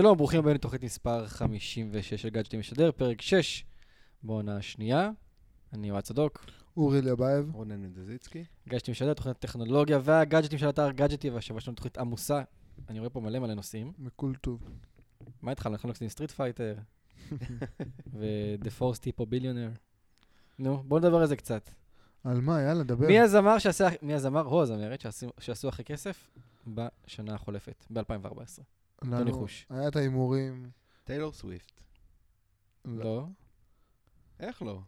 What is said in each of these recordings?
שלום, ברוכים הבאים לתוכנית מספר 56 של גאדג'טים משדר, פרק 6 בעונה השנייה. אני יועד צדוק, אורי ליבייב. רונן מדזיצקי. גאדג'טים משדר, תוכנית הטכנולוגיה והגאדג'טים של אתר גאדג'טי, והשבוע יש לנו תוכנית עמוסה. אני רואה פה מלא מלא נושאים. מכל טוב. מה התחלנו? התחלנו קצת עם Street Fighter, ו- The Forbes hip hop Billionaire. נו, בואו נדבר על זה קצת. על מה? יאללה, דבר. מי הזמר שעשה, מי הזמר או הזמרת שעשו- שעשו הכי כסף בשנה החולפת, ב-2014? לנו- ניחוש. היה את ההימורים. טיילור סוויפט. לא. איך לא?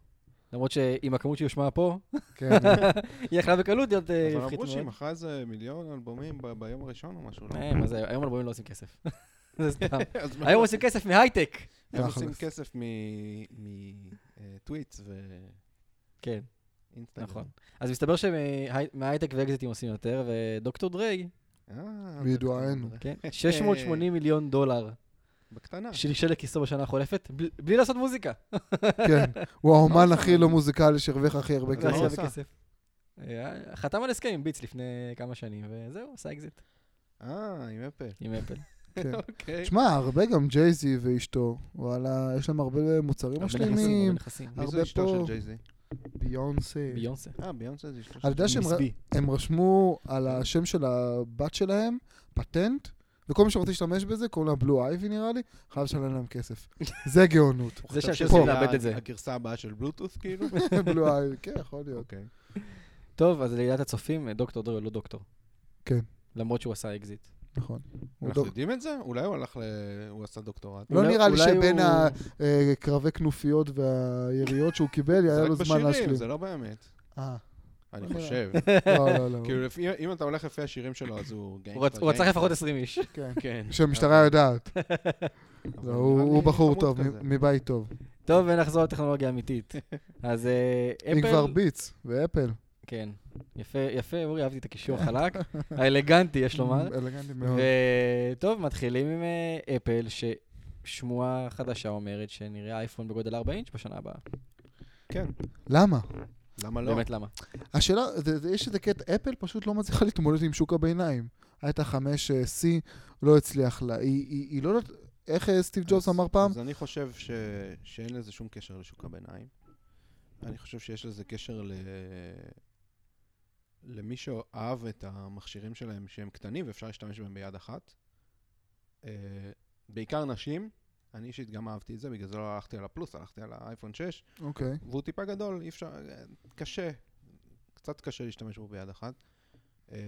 למרות שעם הכמות שהיא הושמעה פה, כן. היא יכלה בקלות להיות אה, אבל רווחית אמרו שהיא מאוד. מכרה איזה מיליון אלבומים ביום הראשון או משהו, לא? אה, מה זה, היום אלבומים לא עושים כסף. זה סתם. היום עושים כסף מהייטק. הם עושים. כסף מטוויטס כן, ואינסטגרם. נכון. אז מסתבר שמהייטק ואקזיטים עושים יותר, ודוקטור דריי, אה, בידוענו. זה כן, 680 מיליון דולר בקטנה. שלשל לכיסו בשנה החולפת, בלי- לעשות מוזיקה. כן. הוא האומן מה הכי לא מוזיקלי שהרוויח הכי הרבה כסף. אה, חתם על הסכם עם Beats לפני כמה שנים, וזהו, עשה אקזיט אה, עם אפל. עם אפל. כן. אוקיי. שמע, הרבה גם ג'ייזי ואשתו. וואלה, יש להם הרבה מוצרים הרבה נכסים, הרבה משלימים. נכסים. מי זו אשתו. של ג'ייזי? ביונסה. ביונסה. אה, ביונסה זה אשתו אתה של יודע שהם ר- רשמו על השם של הבת שלהם פטנט, וכל מי שרוצה להשתמש בזה, קוראים לה בלו אייבי נראה לי, חייב לשלם להם כסף. זה גאונות. זה ה- לאבד את זה. הגרסה הבאה של בלוטות' כאילו? בלו אייבי, כן, יכול להיות. אוקיי. טוב, אז לידיעת הצופים, דוקטור הוא לא דוקטור. כן. למרות שהוא עשה אקזיט. נכון. אנחנו דוק- יודעים את זה? אולי הוא הלך ל... הוא עשה דוקטורט. לא אולי- נראה לי שבין הוא- הקרבי כנופיות והיריות שהוא קיבל, זה היה רק לו זמן בשירים, להשלים. זה לא באמת. אה, אני. חושב. לא, לא, לא. כאילו, לפי- אם אתה הולך לפי השירים שלו, אז הוא הוא רצח לפחות 20 איש. כן. כן. שהמשטרה יודעת. לא, הוא בחור טוב, מבית טוב. טוב, ונחזור לטכנולוגיה אמיתית. אז אה, אפל... כבר ביטס ואפל. כן. יפה, יפה, אורי, אהבתי את הקישור החלק. האלגנטי, יש לומר. אלגנטי מאוד. וטוב, מתחילים עם אה, אפל, ששמועה חדשה אומרת שנראה אייפון בגודל 4 אינץ' בשנה הבאה. כן. למה? למה לא? באמת למה? השאלה, זה- זה- יש איזה קטע, אפל פשוט לא מצליחה להתמודד עם שוק הביניים. הייתה 5C, לא הצליח לה. היא- היא היא לא... נת- איך אה, סטיב ג'ובס אמר פעם? אז אני חושב ש... שאין לזה שום קשר לשוק הביניים. אני חושב שיש לזה קשר ל... למי שאהב את המכשירים שלהם שהם קטנים ואפשר להשתמש בהם ביד אחת. אה, בעיקר נשים, אני אישית גם אהבתי את זה, בגלל זה לא הלכתי על הפלוס, הלכתי על האייפון 6, אוקיי. והוא טיפה גדול, אי אפשר, אה, קשה, קצת קשה להשתמש בו ביד אחת. אה,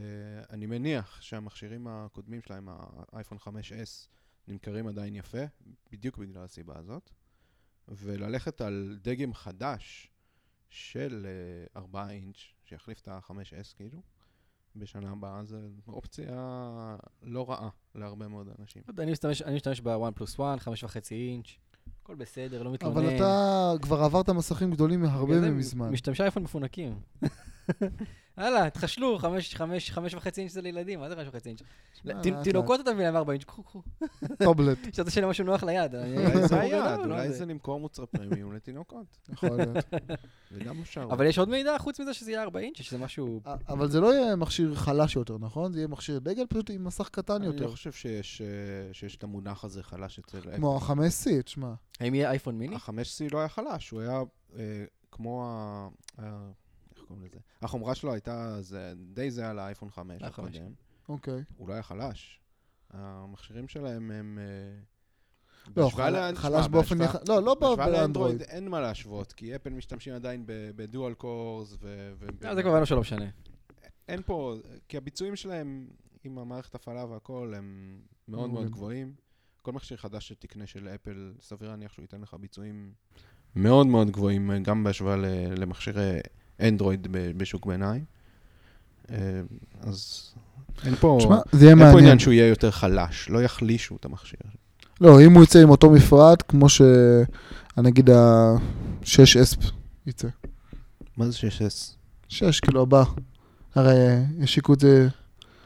אני מניח שהמכשירים הקודמים שלהם, האייפון 5S, נמכרים עדיין יפה, בדיוק בגלל הסיבה הזאת. וללכת על דגם חדש של אה, 4 אינץ', שיחליף את ה-5S כאילו, בשנה הבאה, זו אופציה לא רעה להרבה מאוד אנשים. אני משתמש- אני משתמש בוואן פלוס וואן, חמש וחצי אינץ', הכל בסדר, לא מתלונן. אבל אתה כבר עברת מסכים גדולים הרבה זה מזמן. משתמשי אייפון מפונקים. הלאה, תחשלו, חמש, חמש, חמש וחצי אינץ' זה לילדים, מה זה חמש וחצי אינץ'? לאט תינוקות אתה מבין להם ארבע אינץ', קחו, קחו. טובלט, שאתה שיהיה משהו נוח ליד. אני- אולי זה לא, היעד, לא, אולי זה- למכור מוצרי פרימיום לתינוקות. יכול להיות. זה גם אפשר. אבל יש עוד מידע חוץ מזה שזה יהיה 4 אינץ', שזה משהו... אבל זה לא יהיה מכשיר חלש יותר, נכון? זה יהיה מכשיר דגל פשוט עם מסך קטן אני יותר. לא חושב שיש, אה, את המונח הזה חלש אצל. כמו ה-5C, תשמע. האם יהיה אייפון מיני? ה-5C לא היה חלש, הוא היה אה, כמו ה... קוראים לזה? החומרה שלו הייתה זה, די זהה לאייפון 5 ה-5. הקודם. אוקיי. הוא לא היה חלש. המכשירים שלהם הם... אה, לא, חל- חלש באופן בהשוואה- יח... לא, לא לאנדרואיד באנדרואיד. אין מה להשוות, כי אפל משתמשים עדיין ב- בדואל קורס ו... ו- אה, זה כבר לא שלא משנה. אין פה, כי הביצועים שלהם עם המערכת הפעלה והכל הם מאוד מאוד. גבוהים. כל מכשיר חדש שתקנה של אפל, סביר להניח שהוא ייתן לך ביצועים מאוד מאוד גבוהים, אה, גם בהשוואה למכשירי אנדרואיד בשוק ביניים. אה, אז אין פה, תשמע, זה יהיה אין פה. עניין שהוא יהיה יותר חלש, לא יחלישו את המכשיר. לא, אם הוא יצא עם אותו מפרט, כמו ש... נגיד ה-6S יצא. מה זה 6S? 6, כאילו הבא. הרי השיקו את זה...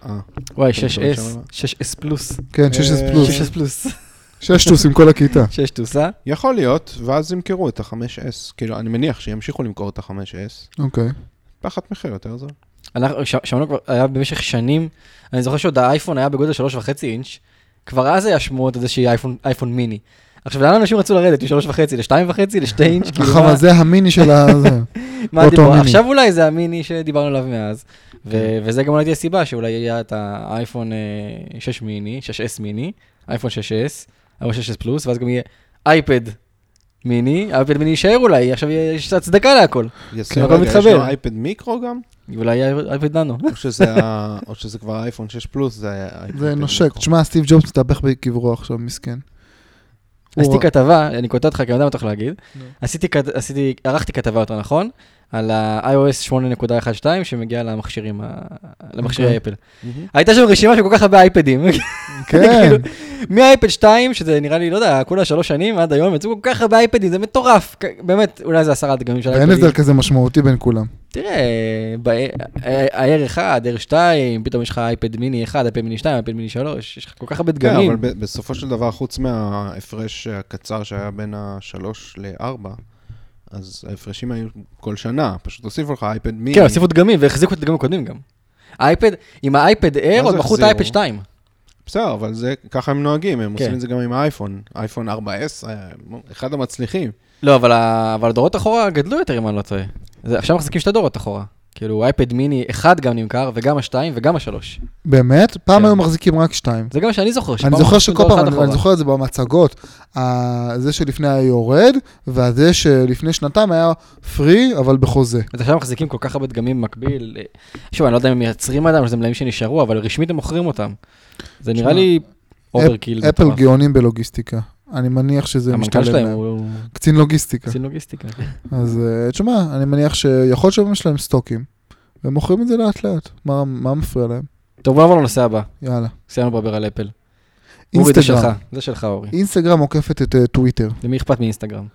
אה, וואי, אתה מדבר 6S, שם? 6S פלוס. כן, 6S אה, פלוס. 6S פלוס. 6 טוס עם כל הכיתה. 6 טוסה. יכול להיות, ואז ימכרו את ה-5S. כאילו, אני מניח שימשיכו למכור את ה-5S. אוקיי. פחת מחיר יותר זול. אנחנו שמענו כבר, היה במשך שנים, אני זוכר שעוד האייפון היה בגודל 3.5 אינץ', כבר אז היה שמועות על זה שיהיה אייפון- אייפון מיני. עכשיו, לאן אנשים רצו לרדת? משלוש וחצי לשתיים וחצי? לשתי אינץ'? כאילו, נכון, זה המיני של ה... מה? מיני. עכשיו אולי זה המיני שדיברנו עליו מאז. ו- וזה גם אולי תהיה סיבה שאולי יהיה את האייפון אה, 6 מיני, 6S מיני, אייפון 6S, אייפון 6S פלוס, ואז גם יהיה אייפד מיני, אייפד מיני יישאר אולי, עכשיו יש הצדקה להכל. הכל יש. לו אייפד מיקרו גם? אולי יהיה אייפד ננו. או שזה או כבר אייפון 6 פלוס, זה היה אייפד זה נושק. מיקרו. תשמע, סטיב ג'ובס מתהפך בקברו עכשיו, מסכן. עשיתי כתבה, אני קוטע אותך כי אני יודע מה אתה הולך להגיד. עשיתי, ערכתי כתבה יותר נכון, על ה-iOS 8.12 שמגיע למכשירים, למכשירי אוקיי. אפל. מהמם. הייתה שם רשימה של כל כך הרבה אייפדים. כן. כאילו, מהאייפד 2, שזה נראה לי, לא יודע, כולה שלוש שנים עד היום, יצאו כל כך הרבה אייפדים, זה מטורף. באמת, אולי זה עשרה דגמים של ואין אייפדים. הבדל כזה משמעותי בין כולם. תראה, ה-R 1, R 2, פתאום יש לך אייפד מיני 1, אייפד מיני 2, אייפד מיני 3, יש לך כל כך הרבה כן, דגמים. אבל ב- בסופו של דבר, חוץ מההפרש הקצר שהיה בין השלוש לארבע, אז ההפרשים היו כל שנה, פשוט הוסיפו לך אייפד מיני. כן, הוסיפו דגמים והחזיקו את הדגמים הקודמים גם. אייפד, עם האייפד מה עוד מכרו את? האייפד 2. בסדר, אבל זה, ככה הם נוהגים, הם כן. עושים את זה גם עם האייפון. אייפון 4S, היה אחד המצליחים. לא, אבל ה- אבל הדורות אחורה גדלו יותר, אם אני לא טועה. עכשיו מחזיקים שתי דורות אחורה. כאילו, אייפד מיני 1 גם נמכר, וגם ה-2 וגם ה-3. באמת? פעם כן. היו מחזיקים רק שתיים. זה גם מה שאני זוכר. אני זוכר שכל אחד פעם, אני-. זוכר את זה במצגות, זה שלפני היה יורד, והזה שלפני שנתיים היה פרי, אבל בחוזה. אז עכשיו מחזיקים כל כך הרבה דגמים במקביל. אה, שוב, אני לא יודע אם הם מייצרים עדיין, או שזה מלאים שנשארו, אבל רשמית הם מוכרים אותם. זה נראה לי overkill. אפל. גאונים בלוגיסטיקה. אני מניח שזה המנכ"ל משתלם שלהם להם. הוא קצין לוגיסטיקה. קצין לוגיסטיקה. אז אה, תשמע, אני מניח שיכול להיות שיש להם סטוקים, והם מוכרים את זה לאט לאט. מה מה מפריע להם? טוב, בוא נעבור לנושא הבא. יאללה. סיימנו לדבר על אפל. אורי, זה שלך. אינסטגרם. זה שלך, אורי. אינסטגרם עוקפת את אה, טוויטר. למי אכפת מאינסטגרם?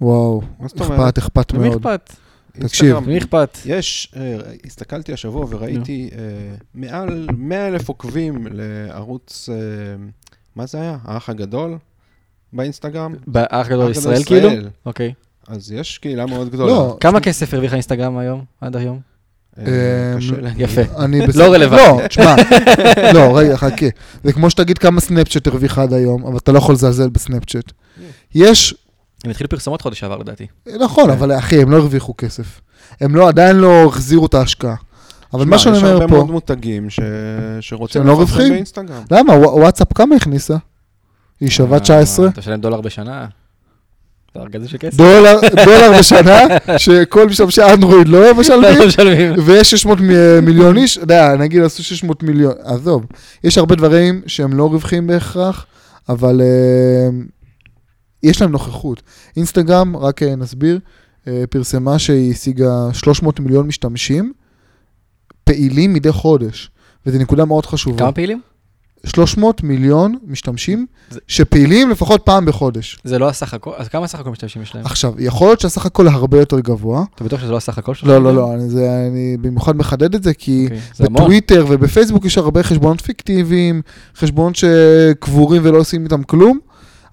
וואו? אכפת, אכפת למי מאוד. אכפת? תקשיב. אינסטגרם, למי אכפת? יש, אה, הסתכלתי השבוע וראיתי מעל 100 אלף עוקבים לערוץ, מה זה היה? האח הגדול? באינסטגרם? באח גדול האח ישראל כאילו? אוקיי. אז יש קהילה מאוד גדולה. לא, כמה כסף הרוויחה אינסטגרם היום, עד היום? אה, אמ, קשה להגיד. יפה. אני לא רלוונטי. לא, תשמע, לא, רגע, חכה. זה כמו שתגיד כמה סנאפצ'אט הרוויחה עד היום, אבל אתה לא יכול לזלזל בסנאפצ'אט. יש, הם התחילו פרסומות חודש שעבר לדעתי. נכון, כן. אבל אחי, הם לא הרוויחו כסף. הם לא, עדיין לא החזירו את ההשקעה. אבל מה שאני יש אומר הרבה פה, מאוד מותגים. שרוצים שהם לא רווחים? באינסטגרם. למה, ווא- וואטסאפ כמה הכניסה? היא שווה אה, 19? אתה משלם דולר בשנה? דולר דולר בשנה, שכל משתמשי אנדרואיד לא משלמים, לא משלמים. ויש 600 מ- מיליון איש, נגיד עשו 600 מיליון, עזוב. יש הרבה דברים שהם לא רווחיים בהכרח, אבל אה, יש להם נוכחות. אינסטגרם, רק אה, נסביר, אה, פרסמה שהיא השיגה 300 מיליון משתמשים פעילים מדי חודש, וזו נקודה מאוד חשובה. כמה פעילים? 300 מיליון משתמשים זה- שפעילים לפחות פעם בחודש. זה לא הסך הכל? אז כמה סך הכל משתמשים יש להם? עכשיו, יכול להיות שהסך הכל הרבה יותר גבוה. אתה בטוח שזה לא הסך הכל? לא, לא, לא, אני, זה, אני במיוחד מחדד את זה, כי אוקיי, זה המון. בטוויטר ובפייסבוק יש הרבה חשבונות פיקטיביים, חשבונות שקבורים ולא עושים איתם כלום,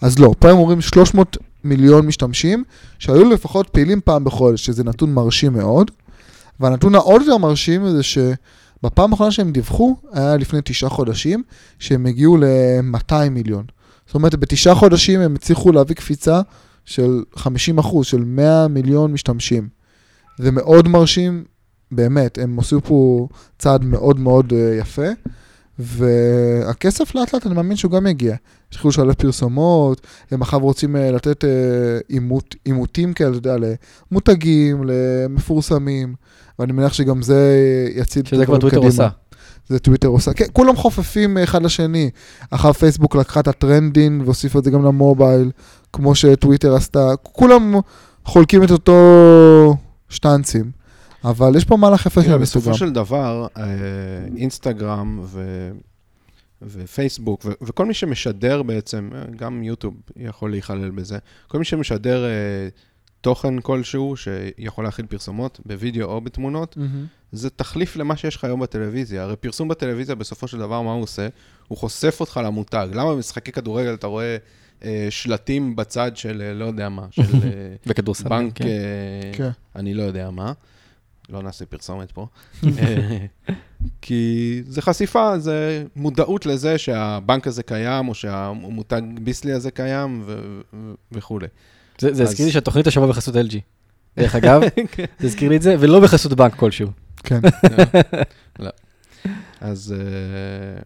אז לא, פה הם אומרים 300 מיליון משתמשים, שהיו לפחות פעילים פעם בחודש, שזה נתון מרשים מאוד. והנתון העוד יותר מרשים זה שבפעם האחרונה שהם דיווחו, היה לפני תשעה חודשים, שהם הגיעו ל-200 מיליון. זאת אומרת, בתשעה חודשים הם הצליחו להביא קפיצה של 50 אחוז, של 100 מיליון משתמשים. זה מאוד מרשים, באמת, הם עשו פה צעד מאוד מאוד אה, יפה, והכסף לאט לאט, אני מאמין שהוא גם יגיע. התחילו לשלב פרסומות, הם עכשיו רוצים אה, לתת אה, עימות, עימותים כאלה, אתה יודע, למותגים, למפורסמים, ואני מניח שגם זה יציל את שזה כבר הדברים טוויטר קדימה. עושה. זה טוויטר עושה. כן, כולם חופפים אחד לשני. אחר פייסבוק לקחה את ה trending והוסיפה את זה גם למובייל, כמו שטוויטר עשתה. כולם חולקים את אותו שטנצים. אבל יש פה מהלך יפה של תראה, בסופו אינסטגרם. של דבר, אה, אינסטגרם ו... ופייסבוק, ו- וכל מי שמשדר בעצם, אה, גם יוטיוב יכול להיכלל בזה, כל מי שמשדר אה, תוכן כלשהו שיכול להכיל פרסומות בווידאו או בתמונות, מהמם. זה תחליף למה שיש לך היום בטלוויזיה. הרי פרסום בטלוויזיה, בסופו של דבר, מה הוא עושה? הוא חושף אותך למותג. למה במשחקי כדורגל אתה רואה אה, שלטים בצד של, אה, לא יודע מה, של אה. בנק, כן. אה, כן. אני לא יודע מה. לא נעשה פרסומת פה. אה, כי זה חשיפה, זה מודעות לזה שהבנק הזה קיים, או שהמותג ביסלי הזה קיים, ו- ו- וכולי. זה זה אז- הזכיר לי שהתוכנית השבוע בחסות LG. דרך אגב, זה הזכיר לי את זה, ולא בחסות בנק כלשהו. כן. אז אה,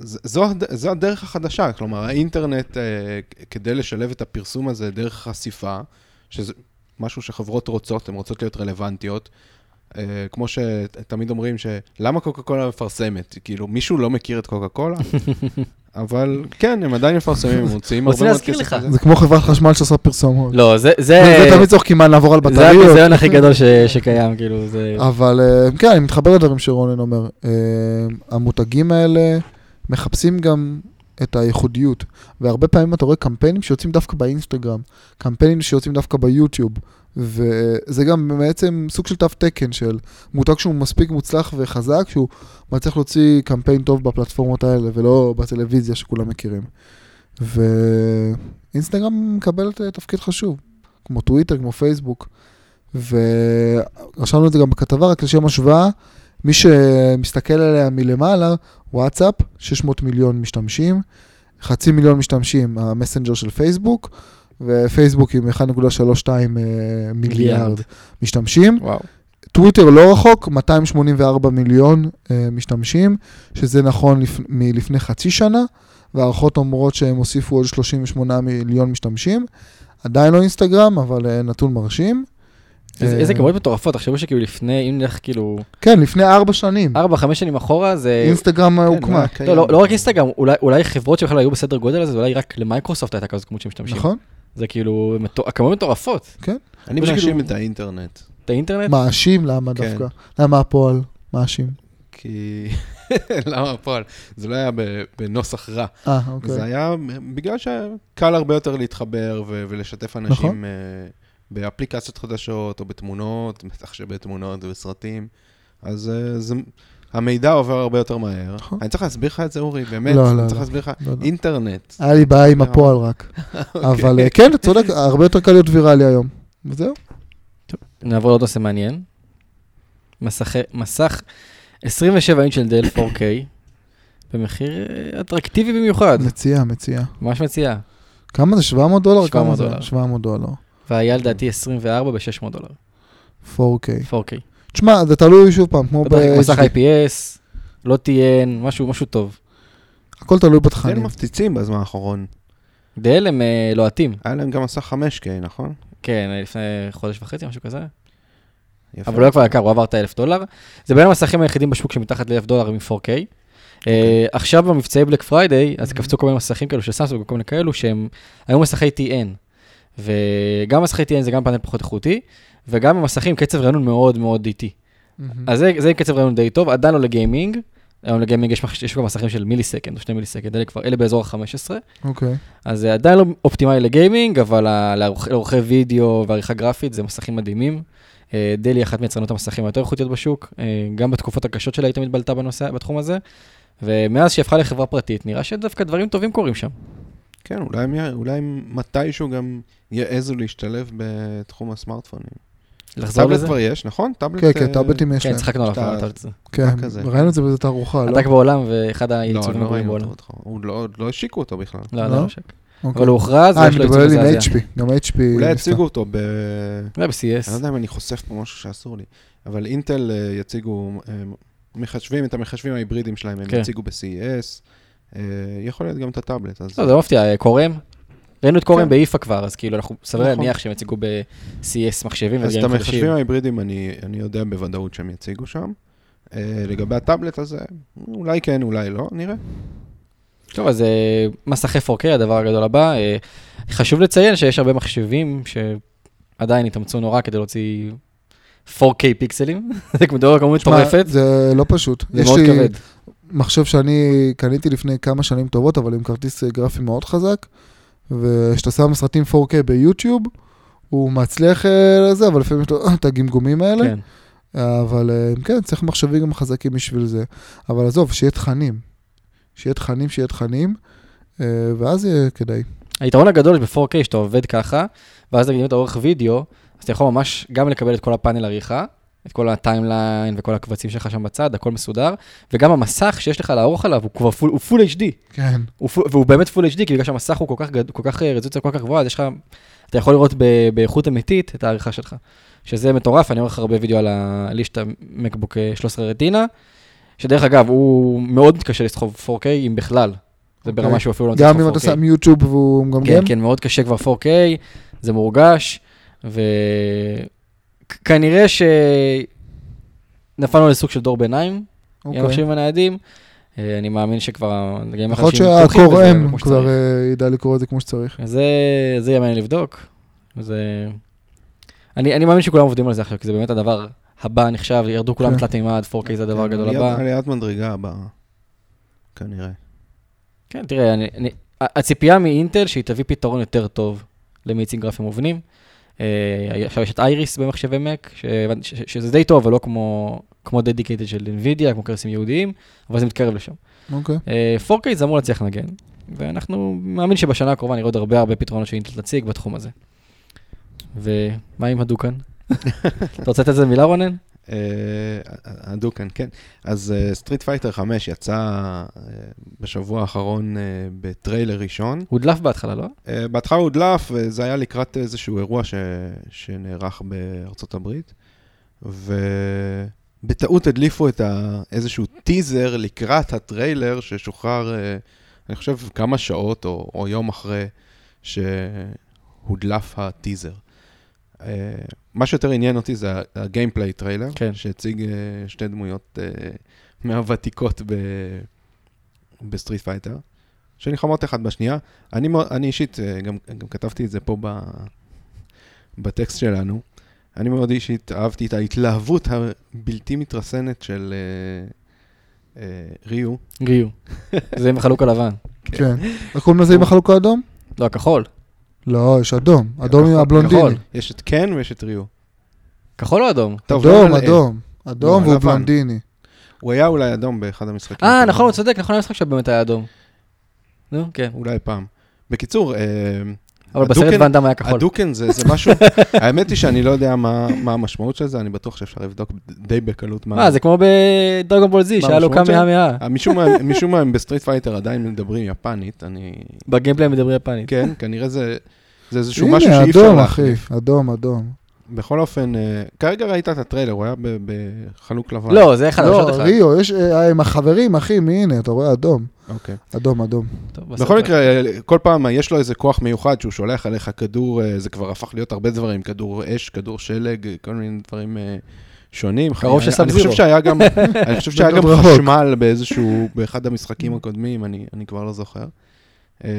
זו, זו הדרך החדשה, כלומר, האינטרנט, אה, כדי לשלב את הפרסום הזה דרך חשיפה, שזה משהו שחברות רוצות, הן רוצות להיות רלוונטיות. אה, כמו שתמיד אומרים, שלמה קוקה קולה מפרסמת? כאילו, מישהו לא מכיר את קוקה קולה? אבל כן, הם עדיין מפרסמים, הם מוציאים רוצים הרבה מאוד להזכיר כסף לך. על זה. זה כמו חברת חשמל שעושה פרסומות. לא, זה... זה זה תמיד צוחקים מה לעבור על זה בטריות. הביזיון הכי גדול ש- שקיים, כאילו, זה... אבל אה, כן, אני מתחבר לדברים שרונן אומר. אה, המותגים האלה מחפשים גם את הייחודיות. והרבה פעמים אתה רואה קמפיינים שיוצאים דווקא באינסטגרם, קמפיינים שיוצאים דווקא ביוטיוב. וזה גם בעצם סוג של תו תקן של מותג שהוא מספיק מוצלח וחזק, שהוא מצליח להוציא קמפיין טוב בפלטפורמות האלה, ולא בטלוויזיה שכולם מכירים. ואינסטגרם מקבלת אה, תפקיד חשוב, כמו טוויטר, כמו פייסבוק. ורשמנו את זה גם בכתבה, רק לשם השוואה, מי שמסתכל עליה מלמעלה, וואטסאפ, 600 מיליון משתמשים, חצי מיליון משתמשים, המסנג'ר של פייסבוק, ופייסבוק עם 1.32 אה, מיליארד משתמשים. וואו. טוויטר לא רחוק, 284 מיליון אה, משתמשים, שזה נכון לפ... מלפני חצי שנה, והערכות אומרות שהם הוסיפו עוד 38 מיליון משתמשים. עדיין לא אינסטגרם, אבל אה, נתון מרשים. איזה אה, איזה כמויות מטורפות, תחשבו שכאילו לפני, אם נלך כאילו, כן, לפני ארבע שנים. 4-5 שנים אחורה, זה... אינסטגרם אה, כן, הוקמה, מה קיים? לא, לא, לא רק אינסטגרם, אולי, אולי חברות שבכלל היו בסדר גודל הזה, אולי רק למייקרוסופט הייתה כזאת כמות שמשתמשים. נכון? זה כאילו, הכמויות מטורפות. אני פשוט מאשים כאילו- את האינטרנט, את האינטרנט? מאשים, למה כן. דווקא? למה הפועל מאשים? כי... למה הפועל? זה לא היה בנוסח רע. אה, זה אוקיי. היה בגלל שקל הרבה יותר להתחבר ולשתף נכון. אנשים אה, באפליקציות חדשות או בתמונות, בטח שבתמונות ובסרטים. אז אה, זה... המידע עובר הרבה יותר מהר. נכון. אני צריך להסביר לך את זה, אורי? באמת? לא, לא, אני לא. צריך להסביר לך? לא, לא. אינטרנט. היה לי בעיה עם. הפועל רק. אוקיי. אבל אה, כן, אתה צודק, הרבה יותר קל להיות ויראלי היום. וזהו. נעבור לעוד נושא מעניין. מסך 27 אינץ' של דל 4K, במחיר אה, אטרקטיבי במיוחד, מציע, מציע. ממש מציע. כמה זה? 700 דולר? 700 כמה זה? דולר. 700 דולר. והיה לדעתי 24 ב-600 דולר, 4K. 4K. תשמע, זה תלוי שוב פעם, כמו בטח, מסך. IPS, לא TN, משהו, משהו טוב. הכל תלוי בתכנים. מפציצים בזמן האחרון. דל הם אה, לוהטים. היה להם גם מסך 5K, נכון? כן, אה, לפני חודש וחצי, משהו כזה. יפה. אבל הוא היה כבר יקר, הוא עבר את ה-1000 דולר. זה בין המסכים היחידים בשוק שמתחת ל-1000 דולר עם 4K. אה, עכשיו במבצעי Black Friday, אז קפצו כל מיני מסכים כאלו של סמסונג וכל מיני כאלו שהם היו מסכי TN. וגם מסכי TN זה גם פאנל פחות איכותי, וגם המסכים קצב רענון מאוד מאוד איטי. אז זה, זה עם קצב רענון די טוב, עדיין לא לגיימינג. היום לגיימינג יש, כבר מסכים של millisecond או שני millisecond, אלה כבר, אלה באזור ה-15. אוקיי. אז זה עדיין לא אופטימלי לגיימינג, אבל לעורכי וידאו ועריכה גרפית זה מסכים מדהימים. אה, דל היא אחת מיצרנות המסכים היותר איכותיות בשוק, אה, גם בתקופות הקשות שלה היא תמיד בלטה בנושא, בתחום הזה, ומאז שהיא הפכה לחברה פרטית, נראה שדווקא דברים טובים קורים שם. כן, אולי אולי מתישהו גם יעזו להשתלב בתחום הסמארטפונים. לחזור טאבלט לזה? כבר יש, נכון? טאבלט... כן, כן, אה, טאבלטים יש כן, להם. צחקנו עליו, זה. כן. ראינו את זה באיזה תערוכה, לא? עתק בעולם ואחד לא, לא הגרועים ראינו בעולם. לא- עוד לא השיקו אותו בכלל. לא, לא? לא, שק. אוקיי. אבל הוא הוכרז אה, ויש אני לו מדבר עיצוב עם מזעזע. HP, גם HP. אולי. יציגו אותו ב... זה ב-CS. אני לא יודע אם אני חושף פה משהו שאסור לי, אבל אינטל אה, יציגו, אה, מחשבים, את המחשבים ההיברידיים שלהם, הם כן. יציגו ב-CES, אה, יכול להיות גם את הטאבלט, אז... לא, זה לא מפתיע, אה, קורם. ראינו את קורם כן. באיפה כבר, אז כאילו אנחנו סביר נכון. להניח שהם יציגו ב-CS מחשבים אז את המחשבים חדשים. ההיברידיים אני, אני יודע בוודאות שהם יציגו שם. אה, לגבי הטאבלט הזה, אולי כן, אולי לא, נראה. טוב, אז אה, מסכי 4K, הדבר הגדול הבא. אה, חשוב לציין שיש הרבה מחשבים שעדיין התאמצו נורא כדי להוציא 4K פיקסלים. זה מדבר על כמות מטורפת, זה לא פשוט. זה יש מאוד כבד. מחשב שאני קניתי לפני כמה שנים טובות, אבל עם כרטיס גרפי מאוד חזק, וכשאתה שם סרטים 4K ביוטיוב, הוא מצליח אה, לזה, אבל לפעמים יש לו את הגמגומים האלה. כן. אבל אה, כן, צריך מחשבים גם חזקים בשביל זה. אבל עזוב, שיהיה תכנים. שיהיה תכנים, שיהיה תכנים, אה, ואז יהיה כדאי. היתרון הגדול ב-4K שאתה עובד ככה, ואז נגיד אם אתה עורך וידאו, אז אתה יכול ממש גם לקבל את כל הפאנל עריכה, את כל ה timeline וכל הקבצים שלך שם בצד, הכל מסודר, וגם המסך שיש לך לערוך עליו הוא כבר full, הוא full HD, כן. הוא full, והוא באמת full HD, כי בגלל שהמסך הוא כל כך, גד, כל כך אה, רזולוציה כל כך גבוהה, אז יש לך, אתה יכול לראות ב, באיכות אמיתית את העריכה שלך, שזה מטורף, אני עורך הרבה וידאו על ה... לי יש את המקבוק אה, 13 רטינה, שדרך אגב, הוא מאוד מתקשה לסחוב 4K, אם בכלל. זה אוקיי. ברמה שהוא אפילו לא גם מצליח אם אתה 4K. שם יוטיוב והוא מגמגם? כן, כן, מאוד קשה כבר 4K, זה מורגש, וכנראה שנפלנו לסוג של דור ביניים, עם אוקיי. המחשבים הניידים. אה, אני מאמין שכבר יכול להיות החדשים תומכים בזה שהקורא כמו כבר. אה, ידע לקרוא את זה כמו שצריך. זה, זה יהיה מעניין לבדוק. זה... אני, אני מאמין שכולם עובדים על זה עכשיו, כי זה באמת הדבר הבא נחשב, ירדו כולם כן. תלת מימד, 4K זה הדבר כן, הגדול הבא. עליית מדרגה הבאה, כנראה. כן, תראה, אני, אני, הציפייה מאינטל שהיא תביא פתרון יותר טוב למאיצים גרפיים מובנים. אה, עכשיו יש את אייריס במחשבי מק, שזה די טוב, אבל לא כמו, כמו דדיקייטד של NVIDIA, כמו קרסים יהודיים, אבל זה מתקרב לשם. אוקיי. אה, 4K זה אמור להצליח לנגן, ואנחנו מאמין שבשנה הקרובה נראה עוד הרבה הרבה פתרונות שאינטל תציג בתחום הזה. ומה עם הדוקן? אתה רוצה לתת לזה מילה רונן? אה, הדוקן, כן. אז Street Fighter 5 יצא אה, בשבוע האחרון אה, בטריילר ראשון. הודלף בהתחלה, לא? בהתחלה הודלף, וזה היה לקראת איזשהו אירוע ש... שנערך בארצות הברית, ובטעות הדליפו את ה... איזשהו טיזר לקראת הטריילר ששוחרר, אני חושב, כמה שעות או, או יום אחרי שהודלף הטיזר. מה שיותר עניין אותי זה ה gameplay trailer, כן. שהציג אה, שתי דמויות אה, מהוותיקות ב... ב Street Fighter, שנלחמות אחת בשנייה. אני, אני אישית, אה, גם, גם כתבתי את זה פה ב, בטקסט שלנו, אני מאוד אישית אהבתי את ההתלהבות הבלתי מתרסנת של אה, אה, ריו. ריו. זה עם החלוק הלבן. כן. איך קוראים לזה עם החלוקה אדום? לא, הכחול. לא, יש אדום. אדום עם כחול, הבלונדיני. כחול. יש את קן ויש את ריו. כחול או אדום? טוב, לא אדום, נלאה. אדום. אדום לא, והוא. בלונדיני. הוא היה אולי אדום באחד המשחקים. אה. נכון, הוא צודק, נכון, המשחק שבאמת היה אדום. נו, כן. אולי פעם. בקיצור, אה, אבל בסרט דאם היה כחול. הדוקן זה, זה משהו, האמת היא שאני לא יודע מה, מה המשמעות של זה, אני בטוח שאפשר לבדוק די בקלות מה... מה, זה כמו בדרגון בול זי, מה שהיה לו המשמעות קאמי שלה? המאה. אה, משום מה, משום מה הם בסטריט פייטר עדיין מדברים יפנית, אני... בגיימפליי הם מדברים יפנית. כן, כנראה זה, זה איזשהו משהו הנה, שאי אפשר אדום, אחי. אדום, אדום. בכל אופן, אה, כרגע ראית את הטריילר, הוא היה ב- בחלוק לבן. לא, זה אחד, לא. ריו, יש אה, עם החברים, אחי, מי הנה, אתה רואה אדום. אוקיי. אדום, אדום. טוב. בכל מקרה, כל פעם יש לו איזה כוח מיוחד שהוא שולח עליך כדור, אה, זה כבר הפך להיות הרבה דברים, כדור אש, כדור שלג, אה, כל מיני דברים אה, שונים. קרוב של אני- אני סאב-זירו. חושב שהיה גם, אני חושב שהיה גם. חשמל באיזשהו, באחד המשחקים הקודמים, אני אני כבר לא זוכר. אה,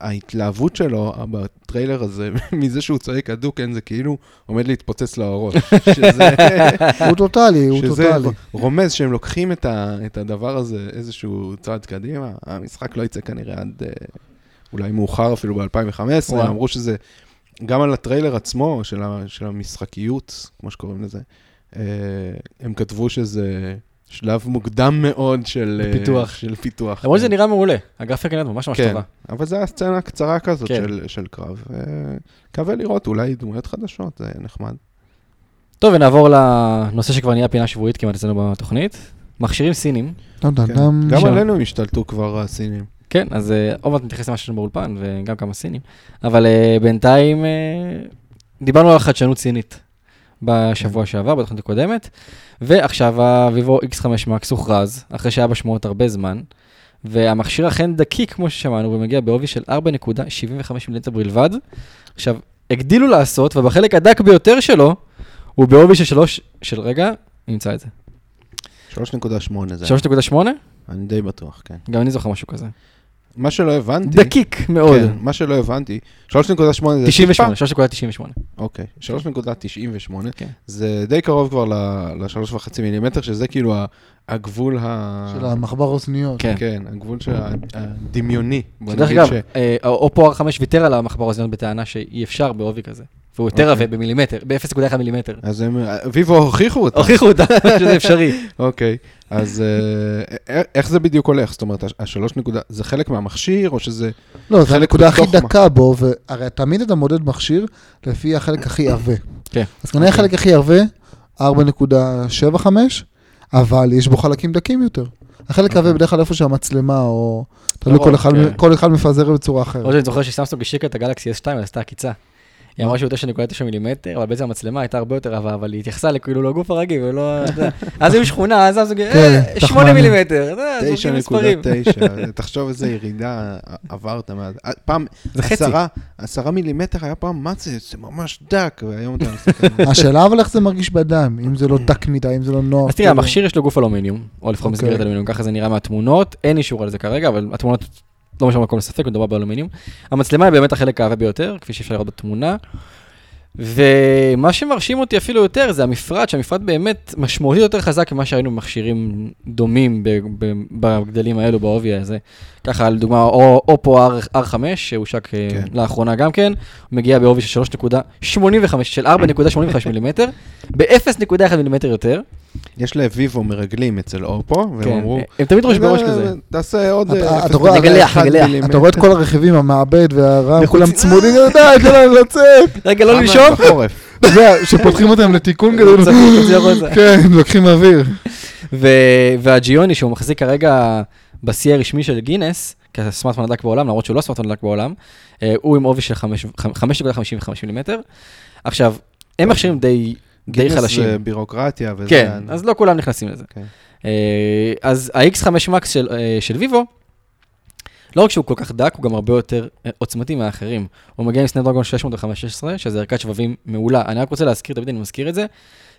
ההתלהבות שלו בטריילר הזה, מזה שהוא צועק הדוקן, זה כאילו עומד להתפוצץ לו הראש. הוא טוטאלי, הוא טוטאלי. רומז שהם לוקחים את, הדבר הזה איזשהו צעד קדימה. המשחק לא יצא כנראה עד אה, אולי מאוחר אפילו ב-2015. וואו. אמרו שזה, גם על הטריילר עצמו של המשחקיות, כמו שקוראים לזה, אה, הם כתבו שזה שלב מוקדם מאוד של אה, פיתוח. של פיתוח. למרות כן. שזה נראה מעולה, הגרפיקה נראית ממש ממש כן, טובה. אבל זו היה סצנה קצרה כזאת כן. של, של קרב. אה, מקווה לראות אולי דמויות חדשות, זה נחמד. טוב, ונעבור לנושא שכבר נהיה פינה שבועית כמעט אצלנו בתוכנית. מכשירים סינים. כן. גם. עלינו הם השתלטו כבר הסינים. כן, אז אה, עוד מעט נתייחס למה שיש לנו באולפן, וגם כמה סינים. אבל אה, בינתיים אה, דיברנו על חדשנות סינית בשבוע שעבר, בתוכנית הקודמת, ועכשיו ה-vivo X5 Max הוכרז, אחרי שהיה בשמועות הרבה זמן, והמכשיר אכן דקיק, כמו ששמענו, ומגיע בעובי של 4.75 מילימטר בלבד. עכשיו, הגדילו לעשות, ובחלק הדק ביותר שלו, הוא בעובי של 3, של רגע, נמצא את זה. 3.8 זה. 3.8? אני די בטוח, כן. גם אני זוכר משהו כזה. מה שלא הבנתי... דקיק מאוד. כן, מה שלא הבנתי, 3.8 זה... 98, טיפה- 3.98. אוקיי, 3.98, כן. זה די קרוב כבר ל-3.5 מילימטר, שזה כאילו הגבול ה... של המחבר אוזניות. כן. כן, הגבול של הדמיוני. נגיד אגב, ש- אה, אופו R5 ויתר על המחבר האוזניות בטענה שאי אפשר בעובי כזה. והוא יותר אוקיי. עבה במילימטר, ב-0.1 מילימטר. אז הם, ויבו הוכיחו אותה. הוכיחו אותה שזה אפשרי. אוקיי, אז אה, א- איך זה בדיוק הולך? זאת אומרת, השלוש נקודה, זה חלק מהמכשיר, או שזה... לא, חלק הנקודה הכי? דקה בו, והרי תמיד אתה מודד מכשיר לפי החלק הכי עבה. כן. אז כנראה אוקיי. החלק הכי עבה, 4.75, אבל יש בו חלקים דקים יותר. החלק העבה בדרך כלל איפה שהמצלמה, או... תלוי לרוב, כל אחד, מפזר בצורה אחרת. עוד שאני זוכר שסמסונג השיקה את הגלקסי S2 ועשתה עקיצה. היא אמרה שהוא 9.9 מילימטר, אבל בעצם המצלמה הייתה הרבה יותר רבה, אבל היא התייחסה לכאילו לגוף הרגיל, ולא... אז היו שכונה, אז כן, אה, 8 תחמני. מילימטר, אתה יודע, זורקים מספרים. 9.9, תחשוב איזה ירידה עברת מאז. אה, פעם, זה חצי. עשרה, עשרה מילימטר היה פעם, מה זה? זה ממש דק, והיום אתה מסתכל. השאלה אבל איך זה מרגיש בידיים, אם זה לא דק מדי, אם זה לא נוח. אז תראה, המכשיר יש לו גוף אלומיניום, או לפחות אוקיי. מסגרת אלומיניום, ככה זה נראה מהתמונות, אין אישור על זה כרגע, אבל התמונות לא משנה מקום לספק, מדובר באלומיניום. המצלמה היא באמת החלק העבה ביותר, כפי שאפשר לראות בתמונה. ומה שמרשים אותי אפילו יותר זה המפרט, שהמפרט באמת משמעותית יותר חזק ממה שהיינו במכשירים דומים בגדלים האלו, בעובי הזה. ככה, לדוגמה, או- אופו R- R5, שהושק אה, כן. לאחרונה גם כן, מגיע בעובי של 3.85, של 4.85 מילימטר, ב-0.1 מילימטר יותר. יש לוויבו מרגלים אצל אופו, והם כן, אמרו... הם תמיד ראש בראש "אה, כזה. תעשה עוד... אתה- אה, אתה רואה- 0.1 נגלח, נגלח. מילימטר." אתה רואה את כל הרכיבים, המעבד והרם. כולם צמודים, די, תן להם לצאת. רגע, לא? לנשום. אתה יודע, שפותחים אותם לתיקון כזה. כן, לוקחים אוויר. ו- והג'יוני, שהוא מחזיק כרגע בשיא הרשמי של גינס, כסמארטפון הדק בעולם, למרות שהוא לא סמארטפון הדק בעולם, אה, הוא עם עובי של 5.55 מילימטר. עכשיו, הם מכשירים די די גינס חלשים. זה בירוקרטיה וזה... כן, אני- אז לא כולם נכנסים לזה. כן. אה, אז ה-X5 Max של, אה, של ויבו, לא רק שהוא כל כך דק, הוא גם הרבה יותר אה, עוצמתי מהאחרים. הוא מגיע עם סנאפדרגון 615, שזה ערכת שבבים מעולה. אני רק רוצה להזכיר, תמיד אני מזכיר את זה.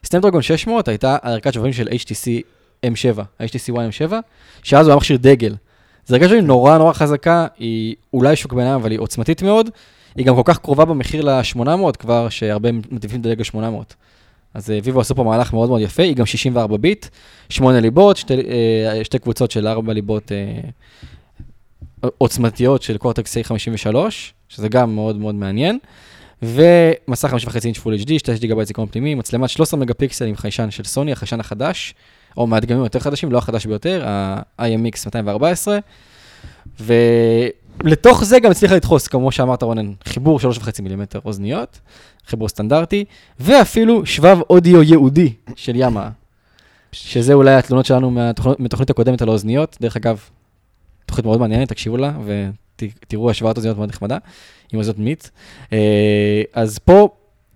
סנאפדרגון 600 הייתה ערכת שבבים של HTC M7, ה-HTC One M7, שאז הוא היה מכשיר דגל. זו ערכת שבבים נורא נורא חזקה, היא אולי שוק ביניים, אבל היא עוצמתית מאוד. היא גם כל כך קרובה במחיר ל-800 כבר, שהרבה מעדיפים לדלג ל-800. אז אה, ויבו עשו פה מהלך מאוד מאוד יפה, היא גם 64 ביט, 8 ליבות, שתי, אה, שתי קבוצות של 4 ליבות אה, עוצמתיות של Cortex A53, שזה גם מאוד מאוד מעניין, ומסך 5.5 אינץ' full HD, 2 גיגאבייט זיכרון פנימי, מצלמת 13 מגה פיקסל עם חיישן של סוני, החיישן החדש, או מהדגמים היותר חדשים, לא החדש ביותר, ה-IMX 214, ולתוך זה גם הצליחה לדחוס, כמו שאמרת רונן, חיבור 3.5 מילימטר אוזניות, חיבור סטנדרטי, ואפילו שבב אודיו ייעודי של ימה, שזה אולי התלונות שלנו מהתוכנית, מהתוכנית הקודמת על האוזניות. דרך אגב, תוכנית מאוד מעניינת, תקשיבו לה ותראו השוואת אוזניות מאוד נחמדה, עם אוזניות מיץ. אה, אז פה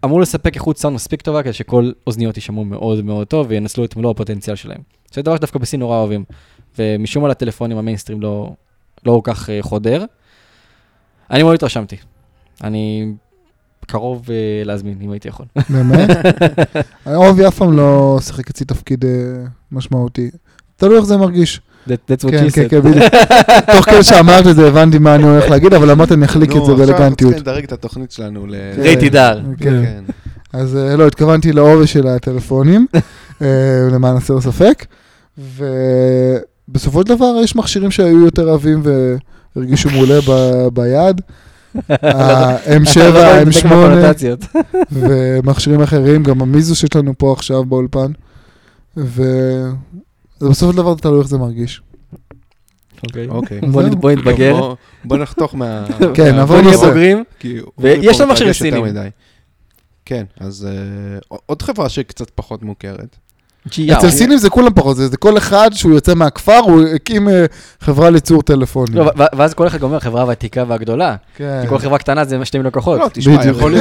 אמור לספק איכות סאונד מספיק טובה, כדי שכל אוזניות יישמעו מאוד מאוד טוב וינצלו את מלוא הפוטנציאל שלהם. זה דבר שדווקא בסין נורא אוהבים, ומשום מה לטלפונים המיינסטרים לא, לא כל כך אה, חודר. אני מאוד התרשמתי. אני קרוב אה, להזמין, אם הייתי יכול. באמת? עובי אף פעם לא שיחק אצלי תפקיד אה, משמעותי. תלוי איך זה מרגיש. That- That's what כן, she כן, said. כן, בדיוק. תוך כדי שאמרת את זה, הבנתי מה אני הולך להגיד, אבל אמרת אני אחליק את זה נו, עכשיו אנחנו באלגנטיות. צריכים לדרג את התוכנית שלנו ל... ריי תידר. כן. כן. אז לא, התכוונתי לעובי של הטלפונים, למען הסר ספק. ובסופו של דבר יש מכשירים שהיו יותר עבים והרגישו מעולה ב- ביד. ה-M7, אתה לא מדייק M8 בפרנטציות. ומכשירים אחרים, גם המיזו שיש לנו פה עכשיו באולפן. ובסופו של דבר זה תלוי איך זה מרגיש. אוקיי. אוקיי. בוא נתבגר. בוא- נחתוך מה... כן, נעבור בוא נהיה נושא. בוגרים. כי ויש לנו מכשירים סינים. כן, אז אה, עוד חברה שקצת פחות מוכרת. ג'יאו. אצל סינים זה כולם פחות, זה זה כל אחד שהוא יוצא מהכפר, הוא הקים אה, חברה לייצור טלפונים. לא, ואז כל אחד אומר, חברה הוותיקה והגדולה. כן. כי כל חברה קטנה זה שתי מיליון לקוחות. לא, תשמע. יכול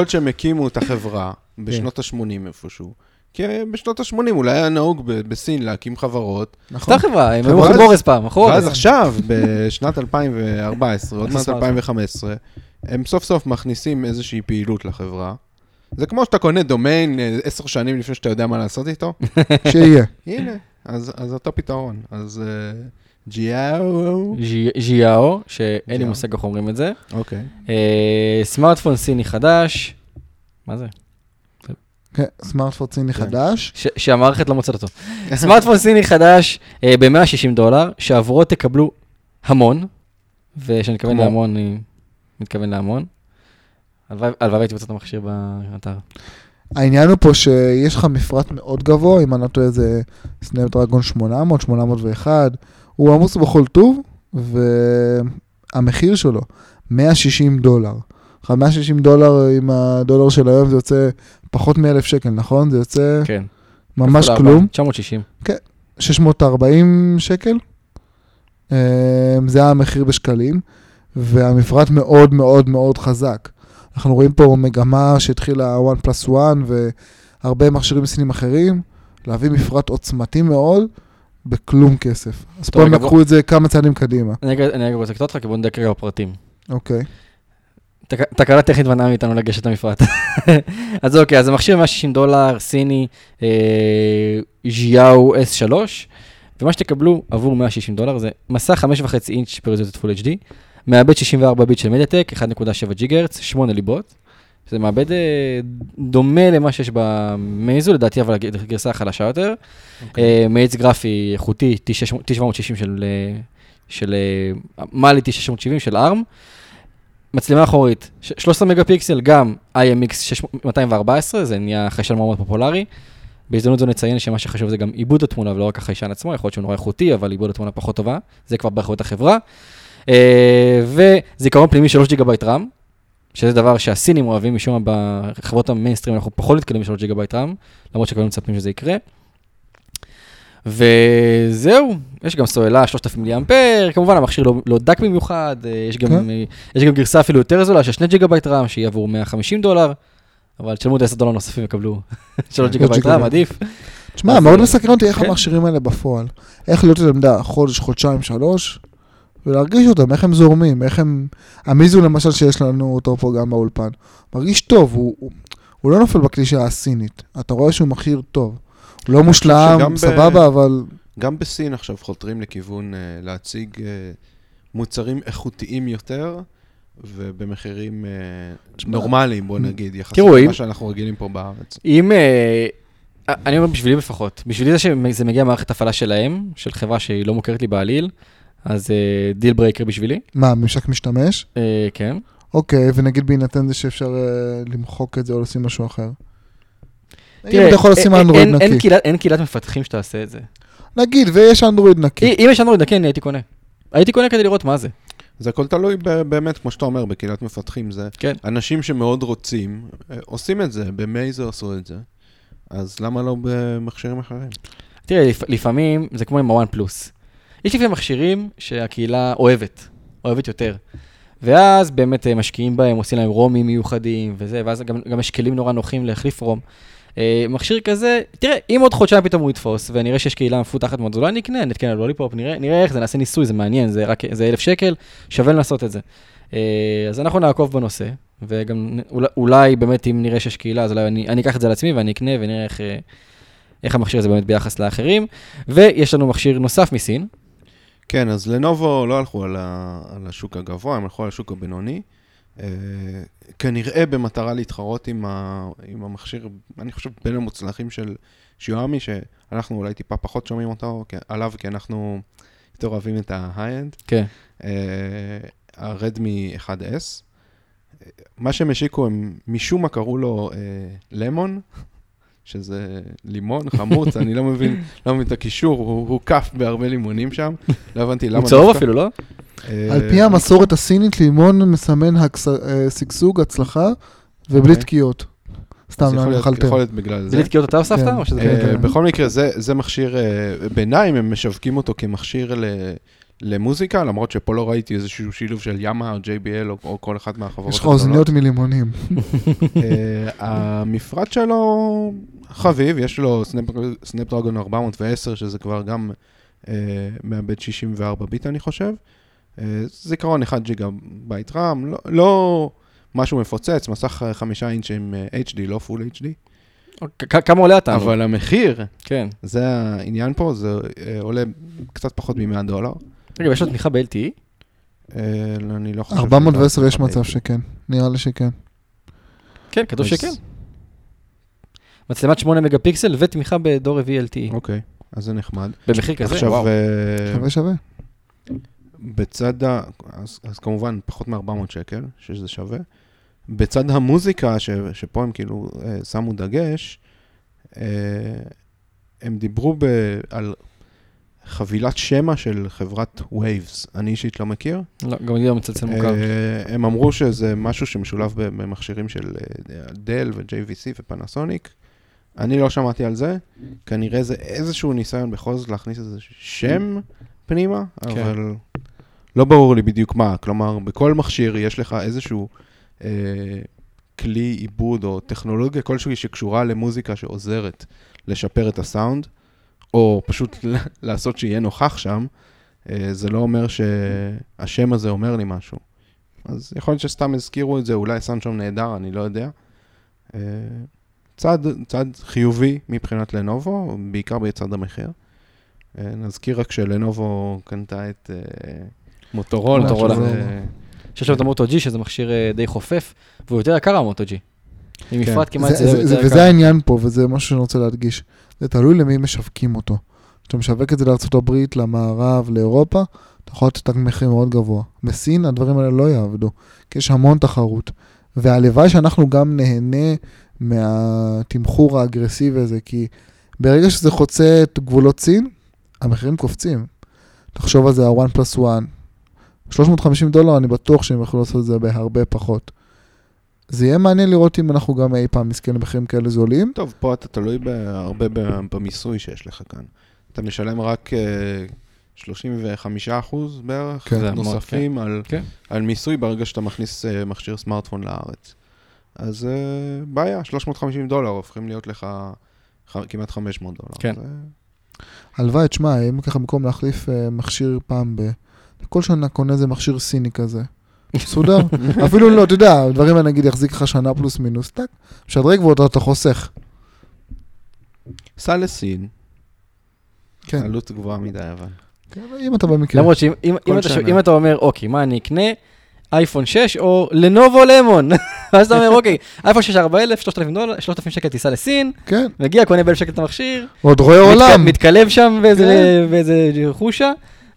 להיות שהם- הקימו את החברה בשנות ה-80 איפשהו. כי בשנות ה-80 אולי היה נהוג בסין להקים חברות, נכון. סתם חברה, הם היו חברה- מוכרים בורס פעם, אחורה. ואז עכשיו, בשנת 2014, עוד מעט סמארטפון. 2015, הם סוף סוף מכניסים איזושהי פעילות לחברה. זה כמו שאתה קונה דומיין אה, עשר שנים לפני שאתה יודע מה לעשות איתו. שיהיה. הנה, אז אז אותו פתרון. אז אה, ג'יאו... ז'יאו, שאין לי. מושג איך אומרים את זה. אוקיי. אה, סמארטפון סיני חדש. מה זה? כן, סמארטפון סיני כן. חדש. שהמערכת לא מוצאת אותו. סמארטפון סיני חדש ב-160 דולר, שעבורו תקבלו המון, וכשאני מתכוון? להמון, אני מתכוון להמון. הלוואי הלוואי הייתי רוצה את המכשיר באתר. העניין הוא פה שיש לך מפרט מאוד גבוה, אם אני לא טועה זה סנאפ דרגון 800, 801, הוא עמוס בכל טוב, והמחיר שלו 160 דולר. עכשיו 160 דולר עם הדולר של היום זה יוצא פחות מ-1,000 שקל, נכון? זה יוצא כן. ממש כלום. ארבע, 960. 640 שקל. אה, זה המחיר בשקלים, והמפרט מאוד מאוד מאוד חזק. אנחנו רואים פה מגמה שהתחילה one plus one והרבה מכשירים סינים אחרים, להביא מפרט עוצמתי מאוד בכלום כסף. אז פה הם לקחו את זה כמה צעדים קדימה. אני רגע רוצה לקטוע אותך, כי בוא נדייק רגע בפרטים. אוקיי. תק- תקלה טכנית מנעה מאיתנו לגשת למפרט. אז אוקיי, אז המכשיר 160 דולר, סיני, אה, ז'יאו S3, ומה שתקבלו עבור 160 דולר זה מסך 5.5 אינץ' ברזולציות פול HD, מעבד 64 ביט של מדיאטק, 1.7 ג'יגה הרץ, 8 ליבות. זה מעבד אה, דומה למה שיש במייזו, לדעתי אבל הגרסה החלשה יותר. אוקיי. אה, מאיץ גרפי איכותי, T760 של, אה, של מאלי T670 של ARM. מצלמה אחורית, ש- 13 מגה פיקסל, גם IMX 214, זה נהיה חיישן מאוד מאוד פופולרי. בהזדמנות זו נציין שמה שחשוב זה גם עיבוד התמונה ולא רק החיישן עצמו, יכול להיות שהוא נורא איכותי, אבל עיבוד התמונה פחות טובה, זה כבר באחריות החברה. אה, וזיכרון פנימי 3 ג'יגה בייט RAM, שזה דבר שהסינים אוהבים משום מה בחברות המיינסטרים, אנחנו פחות נתקלים ב-3 ג'יגה בייט RAM, למרות שכבר מצפים שזה יקרה. וזהו, יש גם סוללה 3,000 מילי אמפר, כמובן המכשיר לא, לא דק במיוחד, אה, יש גם, כן. אה, יש גם גרסה אפילו יותר זולה של 2 ג'יגה בייט RAM, שהיא עבור 150 דולר, אבל תשלמו את 10 דולר נוספים וקבלו 3 ג'יגה בייט RAM. עדיף. תשמע, מאוד מסקרן אותי איך כן. המכשירים האלה בפועל. איך להיות עמדה חודש, חודשיים, שלוש, ולהרגיש אותם, איך הם זורמים, איך הם... ה Meizu למשל שיש לנו אותו פה גם באולפן, מרגיש טוב, הוא, הוא, הוא לא נופל בקלישה הסינית. אתה רואה שהוא מכשיר טוב. הוא לא מושלם, ב- סבבה, אבל... גם בסין עכשיו חותרים לכיוון אה, להציג אה, מוצרים איכותיים יותר, ובמחירים אה, נורמליים, בוא נגיד, יחסית למה שאנחנו רגילים פה בארץ. אם, אני אומר בשבילי לפחות, בשבילי זה שזה מגיע מערכת הפעלה שלהם, של חברה שהיא לא מוכרת לי בעליל, אז deal breaker בשבילי, מה, ממשק משתמש? אה, כן. אוקיי, ונגיד בהינתן זה שאפשר אה, למחוק את זה או לשים משהו אחר. אם תראה, אתה יכול לשים אין- אנדרואיד אין- אין נקי. קהילת- אין קהילת מפתחים שתעשה את זה. נגיד, ויש אנדרואיד נקי. אם יש אנדרואיד נקי, אני הייתי קונה. הייתי קונה כדי לראות מה זה. זה הכל תלוי באמת, כמו שאתה אומר, בקהילת מפתחים. זה כן. אנשים שמאוד רוצים, אה, עושים את זה, במייזר עשו את זה, אז למה לא במכשירים אחרים? תראה, לפ- לפעמים זה כמו עם הוואן פלוס. יש לפעמים מכשירים שהקהילה אוהבת, אוהבת יותר. ואז באמת אה, משקיעים בהם, עושים להם רומים מיוחדים וזה, ואז גם, גם יש כלים נורא נוחים להחליף רום. אה, מכשיר כזה, תראה, אם עוד חודשיים פתאום הוא יתפוס, ונראה שיש קהילה מפותחת מאוד, אז אולי נקנה, נתקן על לוליפופ, נראה, נראה איך זה, נעשה ניסוי, זה מעניין, זה רק, זה אלף שקל, שווה לנסות את זה. אה, אז אנחנו נעקוב בנושא, וגם אולי, אולי באמת אם נראה שיש קהילה, אז אולי אני, אני אקח את זה על עצמי ואני אקנה ונראה איך, איך המכשיר הזה באמת ביחס לאחרים. ויש לנו מכשיר נוסף מסין, כן, אז לנובו לא הלכו על, ה, על השוק הגבוה, הם הלכו על השוק הבינוני. אה, כנראה במטרה להתחרות עם, ה, עם המכשיר, אני חושב, בין המוצלחים של שיואמי, שאנחנו אולי טיפה פחות שומעים אותו, כי- עליו, כי אנחנו יותר אוהבים את ה-high-end. כן. אה, הרדמי 1S. אה, מה שהם השיקו, הם משום מה קראו לו אה, למון, שזה לימון, חמוץ, אני לא מבין, לא מבין את הקישור, הוא הוא קף בהרבה לימונים שם, לא הבנתי למה הוא צהוב אפילו, לא? אה, על פי המסורת הסינית, לימון מסמן אה, שגשוג, הצלחה, ובלי אוקיי. תקיעות. סתם, להיות- מחלטר. יכול להיות בגלל זה זה. לתקיעות אתה הוספת? כן. אה, כן. בכל מקרה, זה, זה מכשיר ביניים, הם משווקים אותו כמכשיר ל, למוזיקה, למרות שפה לא ראיתי איזשהו שילוב של ימה או JBL או, או כל אחת מהחברות יש לך אוזניות מלימונים. אה, המפרט שלו חביב, יש לו סנפדרגון 410, שזה כבר גם אה, מעבד 64 ביט, אני חושב. אה, זיכרון 1 ג'יגה בייט רם, לא, לא משהו מפוצץ, מסך אה, חמישה אינץ' עם HD, לא full HD, כ- כמה עולה אתה? אבל המחיר, כן. זה העניין פה, זה עולה קצת פחות מ-100 דולר. רגע, יש לו תמיכה ב-LTE? אה, אני לא חושב... 410 יש מצב שכן, נראה לי שכן. כן, כתוב שכן. מצלמת 8 מגה פיקסל ותמיכה בדור רביעי LTE. אוקיי, אז זה נחמד. במחיר כזה? עכשיו, וואו. אה, שווה שווה. בצד ה... אז, אז כמובן, פחות מ-400 שקל, שזה שווה. בצד המוזיקה, ש, שפה הם כאילו אה, שמו דגש, אה, הם דיברו ב, על חבילת שמע של חברת Waves. אני אישית לא מכיר. לא, גם אני לא מצלצל מוכר. אה, הם אמרו שזה משהו שמשולב במכשירים של אה, דל ו-JVC ופנסוניק. אני לא שמעתי על זה, כנראה זה איזשהו ניסיון בכל זאת להכניס איזה שם פנימה, כן. אבל לא ברור לי בדיוק מה. כלומר, בכל מכשיר יש לך איזשהו אה, כלי עיבוד או טכנולוגיה כלשהי שקשורה למוזיקה שעוזרת לשפר את הסאונד, או פשוט לעשות שיהיה נוכח שם. אה, זה לא אומר שהשם הזה אומר לי משהו. אז יכול להיות שסתם הזכירו את זה, אולי שם נהדר, אני לא יודע. אה, צעד, צעד חיובי מבחינת לנובו, בעיקר בצד המחיר. אה, נזכיר רק שלנובו קנתה את מוטורולה. מוטורולה. שזה- שיש לו את המוטו G, שזה מכשיר די חופף, והוא יותר יקר המוטו G. עם כן. מפרט כמעט זה- זה זה- זה- יותר וזה יקר. העניין פה, וזה משהו שאני רוצה להדגיש. זה תלוי למי משווקים אותו. כשאתה משווק את זה לארה"ב, למערב, לאירופה, אתה יכול לתת תג מחיר מאוד גבוה. בסין הדברים האלה לא יעבדו, כי יש המון תחרות. והלוואי שאנחנו גם נהנה מהתמחור האגרסיבי הזה, כי ברגע שזה חוצה את גבולות סין, המחירים קופצים. תחשוב על זה, ה-one plus one. 350 דולר, אני בטוח שהם יכולו לעשות את זה בהרבה פחות. זה יהיה מעניין לראות אם אנחנו גם אי פעם נזכה למחירים כאלה זולים. טוב, פה אתה תלוי הרבה במיסוי שיש לך כאן. אתה משלם רק אה, 35 אחוז בערך, כן. זה נוספים על, כן. על מיסוי ברגע שאתה מכניס אה, מכשיר סמארטפון לארץ. אז אה, בעיה, 350 דולר הופכים להיות לך ח- כמעט 500 דולר. כן. זה- הלוואי, תשמע, אם ככה במקום להחליף אה, מכשיר פעם ב... כל שנה קונה איזה מכשיר סיני כזה. מסודר. אפילו לא, אתה יודע, הדברים האלה נגיד יחזיק לך שנה פלוס מינוס, טק, משדרג ואתה אתה חוסך. סע לסין, כן. עלות גבוהה מדי אבל. כן, אם אתה במקרה. למרות שאם אתה אומר, אוקיי, מה אני אקנה? אייפון 6 או לנובו למון. ואז אתה אומר, אוקיי, אייפון 6 4,000, 3,000 דולר, 3,000 שקל טיסה לסין, כן, מגיע, קונה ב-1,000 שקל את המכשיר, עוד רואה עולם. מתקלב שם באיזה- כן. באיזה חושה,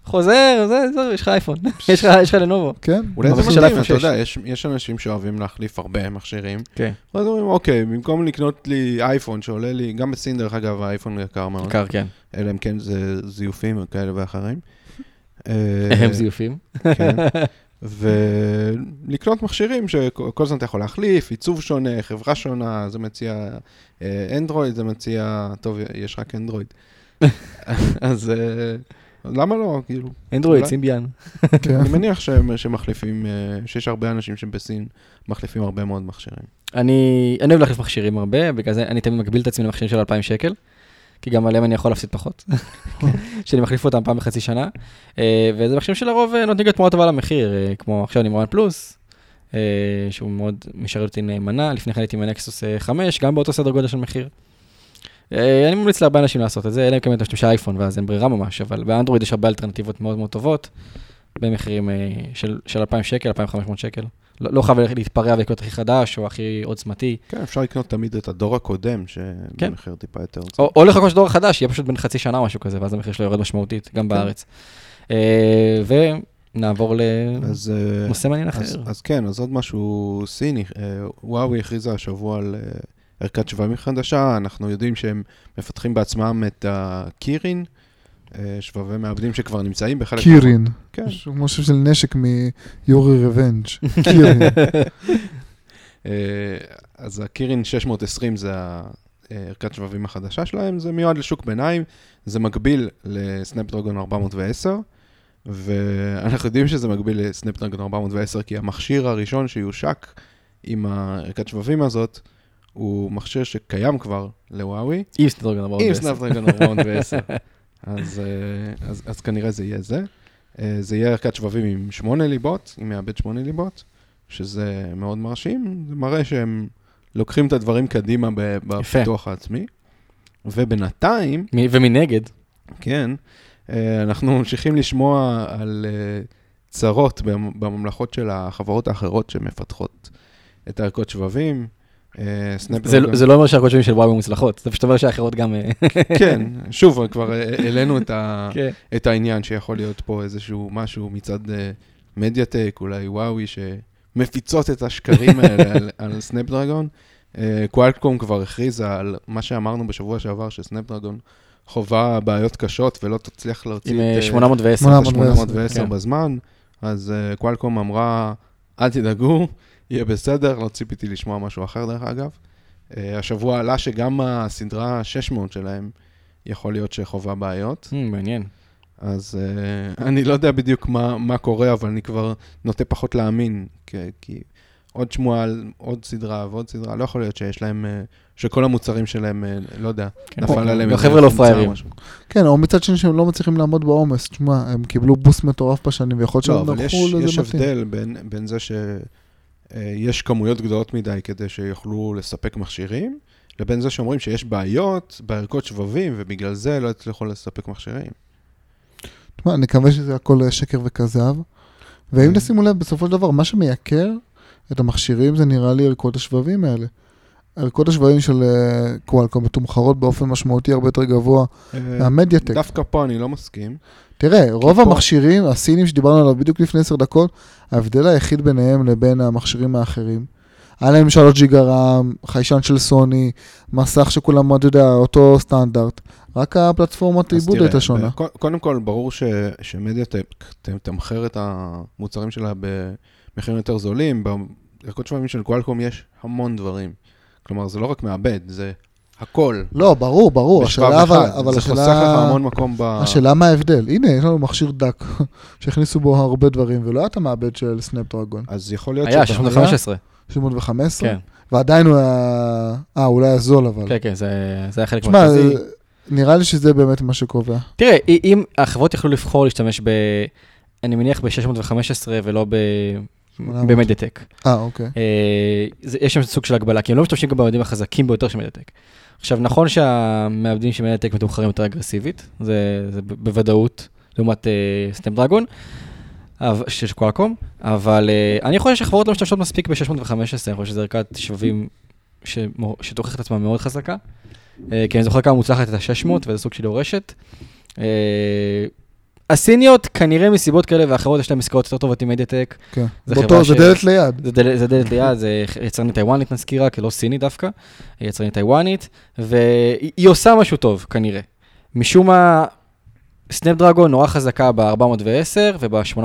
חוזר, זה, זה, יש לך אייפון, יש לך לנובו. כן. אולי זה מדהים, אתה 6. יודע, יש, אנשים שאוהבים להחליף הרבה מכשירים. כן. ואז אומרים, אוקיי, במקום לקנות לי אייפון שעולה לי, גם בסין דרך אגב האייפון יקר מאוד, יקר, כן. אלא אם כן זה זיופים כאלה ואחרים. אה, הם זיופים. כן. ולקנות מכשירים שכל הזמן אתה יכול להחליף, עיצוב שונה, חברה שונה, זה מציע אה, אנדרואיד, זה מציע, טוב, יש רק אנדרואיד. אז אה, למה לא, כאילו, אנדרואיד. סימביאן. כן. אני מניח שמחליפים, אה, שיש הרבה אנשים שבסין מחליפים הרבה מאוד מכשירים. אני אוהב להחליף מכשירים הרבה, בגלל זה אני תמיד מגביל את עצמי למכשירים של 2,000 שקל, כי גם עליהם אני יכול להפסיד פחות, שאני מחליף אותם פעם בחצי שנה. אה, וזה מכשירים שלרוב אה, נותנים לי תמורה טובה למחיר, כמו עכשיו אני עם וואן פלוס, שהוא מאוד משרת אותי נאמנה, לפני כן הייתי עם הנקסוס אה, 5, גם באותו סדר גודל של מחיר. אה, אני ממליץ להרבה אנשים לעשות את זה, אלא אם כן אתה משתמש אייפון ואז אין ברירה ממש, אבל באנדרואיד יש הרבה אלטרנטיבות מאוד מאוד טובות, במחירים אה, של של 2,000 שקל, 2,500 שקל. לא לא חייב להתפרע ולקנות הכי חדש או הכי עוצמתי. כן, אפשר לקנות תמיד את הדור הקודם, כן. שבמחיר טיפה יותר. או, או לחכות שדור חדש, יהיה פשוט בין חצי שנה או משהו כזה, ואז המחיר שלו יורד משמעותית, גם בארץ. אה, ונעבור אז, לנושא מעניין אז, אחר. אז כן, אז עוד משהו סיני, וואוי הכריזה השבוע על ערכת שבבים חדשה, אנחנו יודעים שהם מפתחים בעצמם את הקירין, אה, שבבי מעבדים שכבר נמצאים בחלק... קירין. כן, משהו כמו שם של נשק מיורי רבנג'. קירין. אה, אז הקירין 620 זה הערכת שבבים החדשה שלהם, זה מיועד לשוק ביניים, זה מקביל לסנפדרגון 410, ואנחנו יודעים שזה מקביל לסנפדרגון 410, כי המכשיר הראשון שיושק עם הערכת שבבים הזאת, הוא מכשיר שקיים כבר לוואוי, עם סנדרגון 410. עם סנפדרגון 410. אז, אה, אז, אז כנראה זה יהיה זה. אה, זה יהיה ערכת שבבים עם שמונה ליבות, עם מעבד שמונה ליבות, שזה מאוד מרשים, זה מראה שהם לוקחים את הדברים קדימה בפיתוח העצמי. ובינתיים, ומנגד, כן, אה, אנחנו ממשיכים לשמוע על צרות במ- בממלכות של החברות האחרות שמפתחות את הערכות שבבים. אה, זה לא- זה לא אומר שלי של וואי מוצלחות, זה פשוט אומר שהאחרות גם... אה, כן, שוב, כבר אה, העלינו את, כן. את העניין שיכול להיות פה איזשהו משהו מצד מדיאטק, אולי וואוי, שמפיצות את השקרים האלה על, על סנפדרגון. אה, קואלקום כבר הכריזה על מה שאמרנו בשבוע שעבר, שסנפדרגון חווה בעיות קשות ולא תצליח להוציא עם את אה, 810. 810. 810 כן. בזמן, אז קוואלקום אמרה, אל תדאגו, יהיה בסדר, לא ציפיתי לשמוע משהו אחר דרך אגב. אה, השבוע עלה שגם הסדרה 600 שלהם יכול להיות שחווה בעיות, Hmm, מעניין. אז אה, אני לא יודע בדיוק מה, מה קורה, אבל אני כבר נוטה פחות להאמין, כי, כי עוד שמועה על עוד סדרה ועוד סדרה, לא יכול להיות שיש להם, אה, שכל המוצרים שלהם, אה, לא יודע, כן. נפל עליהם החבר'ה לא פראיירים. כן, או מצד שני שהם לא מצליחים לעמוד בעומס. תשמע, הם קיבלו בוסט מטורף בשנים, ויכול להיות לא, שהם אבל יש, הלכו יש לזה מתאים. הבדל בין, בין זה שיש כמויות גדולות מדי כדי שיוכלו לספק מכשירים, לבין זה שאומרים שיש בעיות בערכות שבבים, ובגלל זה לא יצליחו לספק מכשירים. תשמע, אני מקווה שזה הכל שקר וכזב. ואם כן. תשימו לב, בסופו של דבר, מה שמייקר את המכשירים זה נראה לי ערכות השבבים האלה. ערכות השבבים של אה, קוואלקום מתומחרות באופן משמעותי הרבה יותר גבוה מהמדיאטק. דווקא פה אני לא מסכים. תראה, רוב פה- המכשירים, הסינים שדיברנו עליו בדיוק לפני עשר דקות, ההבדל היחיד ביניהם לבין המכשירים האחרים, היה להם 3 ג'יגה רם, חיישן של סוני, מסך שכולם, אתה יודע, אותו סטנדרט, רק הפלטפורמת עיבוד הייתה שונה. קודם כל, ברור ש, שמדיאטק תמחר את המוצרים שלה במחירים יותר זולים. בערכות שבבים של קואלקום יש המון דברים. כלומר, זה לא רק מעבד, זה הכל. לא, ברור, ברור, השאלה אבל, אחד. אבל זה חוסך לך השאלה, המון מקום ב... השאלה מה ההבדל. הנה, יש לנו מכשיר דק, שהכניסו בו הרבה דברים, ולא היה את המעבד של סנאפדרגון. אז יכול להיות היה, שאתה- 615. 715, כן, ועדיין הוא היה, אה, אולי הזול אבל. כן, כן, זה זה היה חלק תשמע, מרכזי. נראה לי שזה באמת מה שקובע. תראה, אם החברות יכלו לבחור להשתמש ב... אני מניח ב-615 ולא ב... 800. במדיאטק. אה, אוקיי. אה, זה- יש שם סוג של הגבלה, כי הם לא משתמשים גם במעבדים החזקים ביותר של מדיאטק. עכשיו, נכון שהמעבדים של מדיאטק מתומחרים יותר אגרסיבית, זה, זה בוודאות, לעומת סטמפ דרגון, של קואלקום, אבל אה, אני חושב שהחברות לא משתמשות מספיק ב-615, אני חושב שזו ערכת שבבים שתוכיח את עצמה מאוד חזקה. אה, כי אני זוכר כמה מוצלחת את ה-600, וזה סוג של יורשת. אה, הסיניות, כנראה מסיבות כאלה ואחרות, יש להם עסקאות יותר טובות עם מדיאטק. כן. זה באותו, זה ש- דלת ליד. זה דלת, זה דלת ליד, זה יצרנית טיוואנית נזכירה, כי לא סינית דווקא, היא יצרנית טיוואנית, והיא היא עושה משהו טוב, כנראה. משום מה, סנאפ דרגון נורא חזקה ב-410 וב-800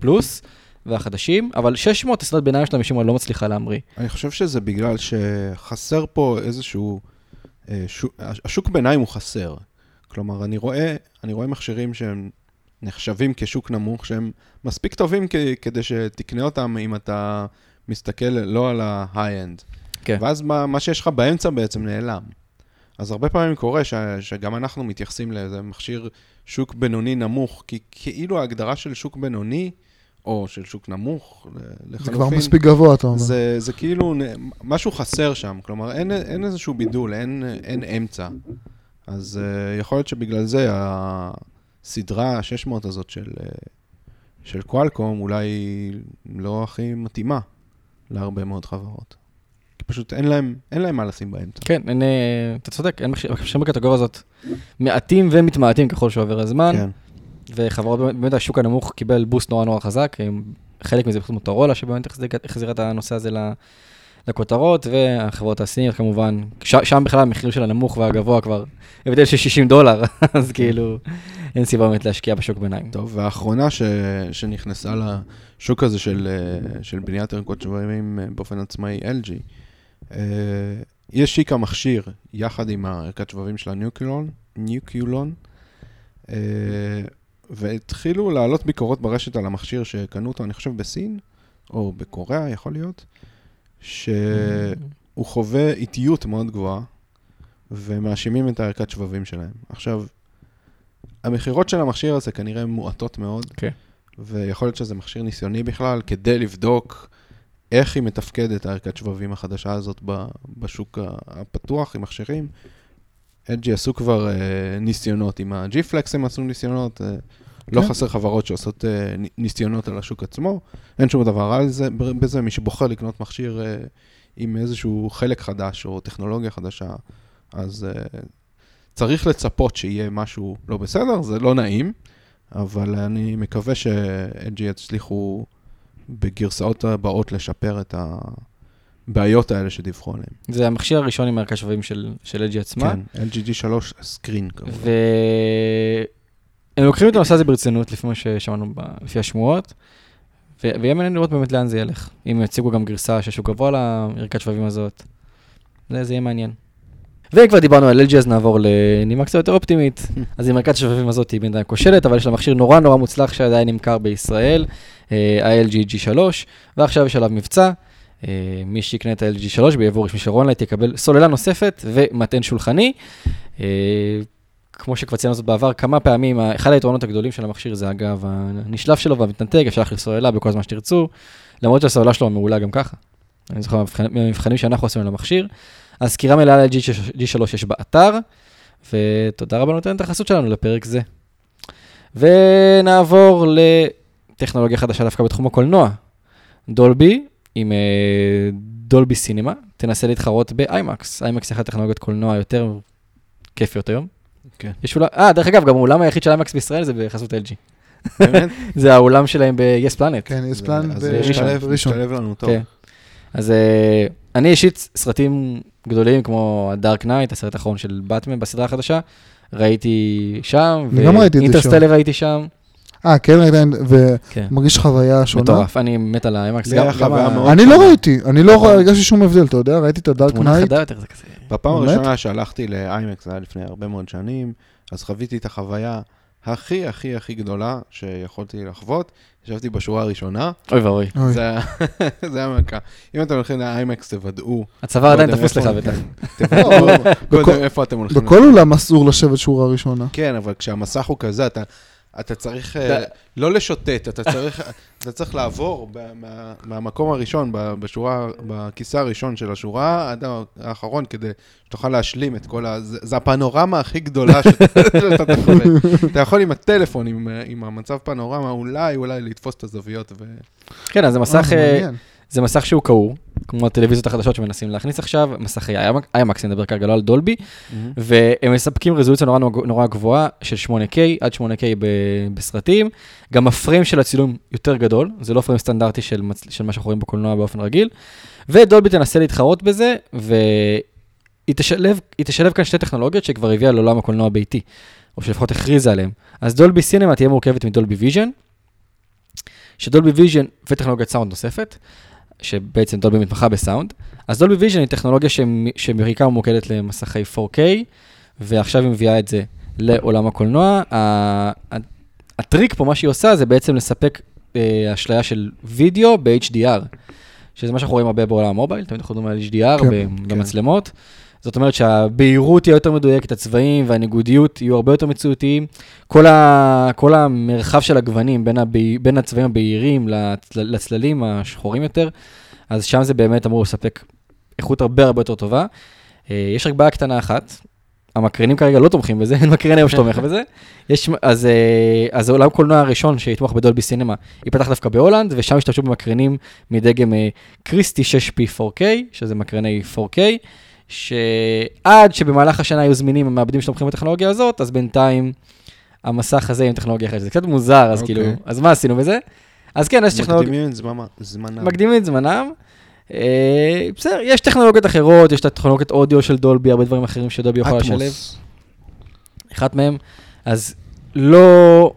פלוס, והחדשים, אבל 600, הסדרת ביניים שלה משום מה לא מצליחה להמריא. אני חושב שזה בגלל שחסר פה איזשהו... אה, שוק, השוק ביניים הוא חסר. כלומר, אני רואה, אני רואה מכשירים שהם נחשבים כשוק נמוך, שהם מספיק טובים כ, כדי שתקנה אותם אם אתה מסתכל לא על ה-high-end. כן. ואז מה, מה שיש לך באמצע בעצם נעלם. אז הרבה פעמים קורה ש, שגם אנחנו מתייחסים לאיזה מכשיר שוק בינוני נמוך, כי כאילו ההגדרה של שוק בינוני, או של שוק נמוך, ל- זה לחלופין, כבר מספיק גבוה, אתה אומר. זה, זה כאילו משהו חסר שם, כלומר אין, אין איזשהו בידול, אין, אין אמצע. אז uh, יכול להיות שבגלל זה הסדרה ה-600 הזאת של, uh, של קואלקום אולי לא הכי מתאימה להרבה מאוד חברות. כי פשוט אין להם, אין להם מה לשים באמצע. כן, אין, אה, אתה צודק, אין מכשירים בקטגוריה הזאת מעטים ומתמעטים ככל שעובר הזמן. כן. וחברות, באמת, השוק הנמוך קיבל בוסט נורא נורא חזק, חלק מזה בזכות מוטורולה שבאמת החזירה את הנושא הזה לכותרות, והחברות הסיניות כמובן, ש, שם בכלל המחיר של הנמוך והגבוה כבר הבדל של 60 דולר, אז כאילו אין סיבה באמת להשקיע בשוק ביניים. טוב, והאחרונה ש... שנכנסה לשוק הזה של, אה, של בניית ערכות שבבים אה, באופן עצמאי, LG, אה, היא השיקה מכשיר יחד עם הערכת שבבים של הניוקיולון, ניוקיולון, והתחילו לעלות ביקורות ברשת על המכשיר שקנו אותו, אני חושב, בסין, או בקוריאה, יכול להיות, שהוא חווה איטיות מאוד גבוהה, ומאשימים את הערכת שבבים שלהם. עכשיו, המכירות של המכשיר הזה כנראה מועטות מאוד, כן. ויכול להיות שזה מכשיר ניסיוני בכלל, כדי לבדוק איך היא מתפקדת, הערכת שבבים החדשה הזאת בשוק הפתוח עם מכשירים. אג'י עשו כבר אה, ניסיונות, עם ה-G-Flex הם עשו ניסיונות, אה, לא כן. חסר חברות שעושות ני- ניסיונות על השוק עצמו, אין שום דבר רע בזה, מי שבוחר לקנות מכשיר אה, עם איזשהו חלק חדש או טכנולוגיה חדשה, אז אה, צריך לצפות שיהיה משהו לא בסדר, זה לא נעים, אבל אני מקווה ש-LG יצליחו בגרסאות הבאות לשפר את, ה... הבעיות האלה שדיווחו עליהן. זה המכשיר הראשון עם מרכז שבבים של, של LG עצמה. כן, LG G3 סקרין כמובן. והם לוקחים את הנושא הזה ברצינות, לפי מה ששמענו, ב... לפי השמועות, ו... ויהיה מעניין לראות באמת לאן זה ילך. אם יציגו גם גרסה שיש שוק גבוה לערכת שבבים הזאת, זה, זה יהיה מעניין. ואם כבר דיברנו על LG, אז נעבור לנימה קצת יותר אופטימית. אז עם ערכת השבבים הזאת היא בינתיים כושלת, אבל יש לה מכשיר נורא נורא מוצלח שעדיין נמכר בישראל, אה, ה-LG G3, ועכשיו יש עליו מבצע. אה, מי שיקנה את ה-LG 3 ביבוא רשמי של רונלייט יקבל סוללה נוספת ומטען שולחני. אה, כמו שכבר ציינו זאת בעבר כמה פעמים, אחד היתרונות הגדולים של המכשיר זה הגב הנשלף שלו והמתנתק, אפשר להחליף סוללה בכל זמן שתרצו, למרות שהסוללה שלו מעולה גם ככה. אני זוכר מהמבחנים שאנחנו עשינו למכשיר. אז סקירה מלאה על G3 יש באתר, ותודה רבה נותן את החסות שלנו לפרק זה. ונעבור לטכנולוגיה חדשה דווקא בתחום הקולנוע. דולבי, עם דולבי סינמה, תנסה להתחרות באיימקס. איימקס היא אחת הטכנולוגיות קולנוע יותר כיפיות היום. כן. יש אולם, אה, דרך אגב, גם האולם היחיד של איימקס בישראל זה בחסות LG. באמת? זה האולם שלהם ב-yes planet. כן, אז זה משתלב- בראשון. משתלב לנו טוב. כן. אז אה, אני אישית, סרטים גדולים כמו הדארק נייט, הסרט האחרון של באטמן בסדרה החדשה, ראיתי שם, אני גם ראיתי את זה ואינטרסטלר ראיתי שם, אה, כן, ראית, כן, ומרגיש חוויה שונה. מטורף, אני מת על האיימקס, אני לא. ראיתי, אני לא הרגשתי שום הבדל, אתה יודע, ראיתי את הדארק נייט. בפעם? הראשונה שהלכתי לאיימקס, זה היה לפני הרבה מאוד שנים, אז חוויתי את החוויה הכי הכי הכי גדולה שיכולתי לחוות. ישבתי בשורה הראשונה, אוי ואבוי, אוי. זה היה- מכה. אם אתם הולכים לאיימקס, תוודאו. הצוואר עדיין תפוס לך בטח. תוודאו איפה אתם הולכים. בכל אולם אסור לשבת שורה ראשונה. כן, אבל כשהמסך הוא כזה, אתה, אתה צריך אה, ד- לא לשוטט, אתה צריך, אתה צריך לעבור מה, מהמקום הראשון, בשורה, בכיסא הראשון של השורה, עד האחרון, כדי שתוכל להשלים את כל ה... זה, הפנורמה הכי גדולה שאתה תחווה. אתה יכול עם הטלפון, עם, עם המצב פנורמה, אולי, אולי לתפוס את הזוויות. ו... כן, אז זה מסך, אה, אה. זה מסך שהוא קעור, כמו הטלוויזיות החדשות שמנסים להכניס עכשיו, מסכי איימקס, אני מדבר כרגע לא על דולבי, והם מספקים רזולוציה נורא נורא גבוהה של 8K עד 8K ב- בסרטים. גם הפריים של הצילום יותר גדול, זה לא פריים סטנדרטי של. של מה שאנחנו רואים בקולנוע באופן רגיל. ודולבי תנסה להתחרות בזה, והיא תשלב, היא תשלב כאן שתי טכנולוגיות שכבר הביאה לעולם הקולנוע הביתי, או שלפחות הכריזה עליהן. אז דולבי סינמה תהיה מורכבת מדולבי ויז'ן, שדולבי ויז'ן וטכנולוגיית סאונד נוספת, שבעצם דולבי מתמחה בסאונד. אז דולבי ויז'ן היא טכנולוגיה שמ- שבעיקר ממוקדת למסכי 4K, ועכשיו היא מביאה את זה לעולם הקולנוע. הטריק פה, מה שהיא עושה, זה בעצם לספק אה, אשליה של וידאו ב-HDR, שזה מה שאנחנו רואים הרבה בעולם המובייל, תמיד אנחנו מדברים על HDR כן, ב- במצלמות. זאת אומרת שהבהירות תהיה יותר מדויקת, הצבעים והניגודיות יהיו הרבה יותר מציאותיים. כל, ה, כל המרחב של הגוונים בין, הבה, בין הצבעים הבהירים לצל, לצללים השחורים יותר, אז שם זה באמת אמור לספק איכות הרבה הרבה יותר טובה. אה, יש רק בעיה קטנה אחת, המקרינים כרגע לא תומכים בזה, אין מקרין היום שתומך בזה. יש, אז, אה, אז העולם קולנוע הראשון שיתמוך בדולבי סינמה, ייפתח דווקא בהולנד, ושם השתמשו במקרינים מדגם קריסטי 6P 4K, שזה מקרני 4K, שעד שבמהלך השנה היו זמינים המעבדים שתומכים בטכנולוגיה הזאת, אז בינתיים המסך הזה עם טכנולוגיה אחרת. זה קצת מוזר, אז אוקיי. כאילו, אז מה עשינו בזה? אז כן, יש טכנולוגיה... מקדימים את זמנם- זמנם. מקדימים את זמנם. אה, בסדר, יש טכנולוגיות אחרות, יש את הטכנולוגיות אודיו של דולבי, הרבה דברים אחרים שדולבי יכול לשלב. אחת מהם, אז לא...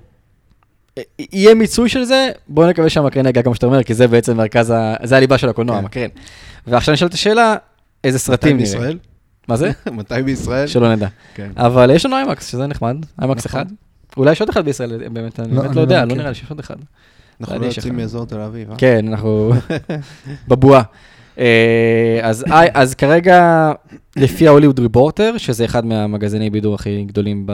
יהיה מיצוי של זה, בואו נקווה שהמקרן יגיע כמו שאתה אומר, כי זה בעצם מרכז ה... זה הליבה של הקולנוע, כן. המקרן. ועכשיו נשאלת השאלה, איזה מתי סרטים נראה. בישראל? מה זה? מתי בישראל? שלא נדע. כן. אבל יש לנו איימקס, שזה נחמד, איימקס נכון. אחד. אולי יש עוד אחד בישראל, באמת, אני לא, באמת לא לא יודע, לא. נראה לי שיש עוד אחד. אנחנו לא יוצאים. מאזור תל אביב, אה? כן, אנחנו בבועה. אה, אז, כרגע, לפי ההוליווד ריפורטר, שזה אחד מהמגזיני בידור הכי גדולים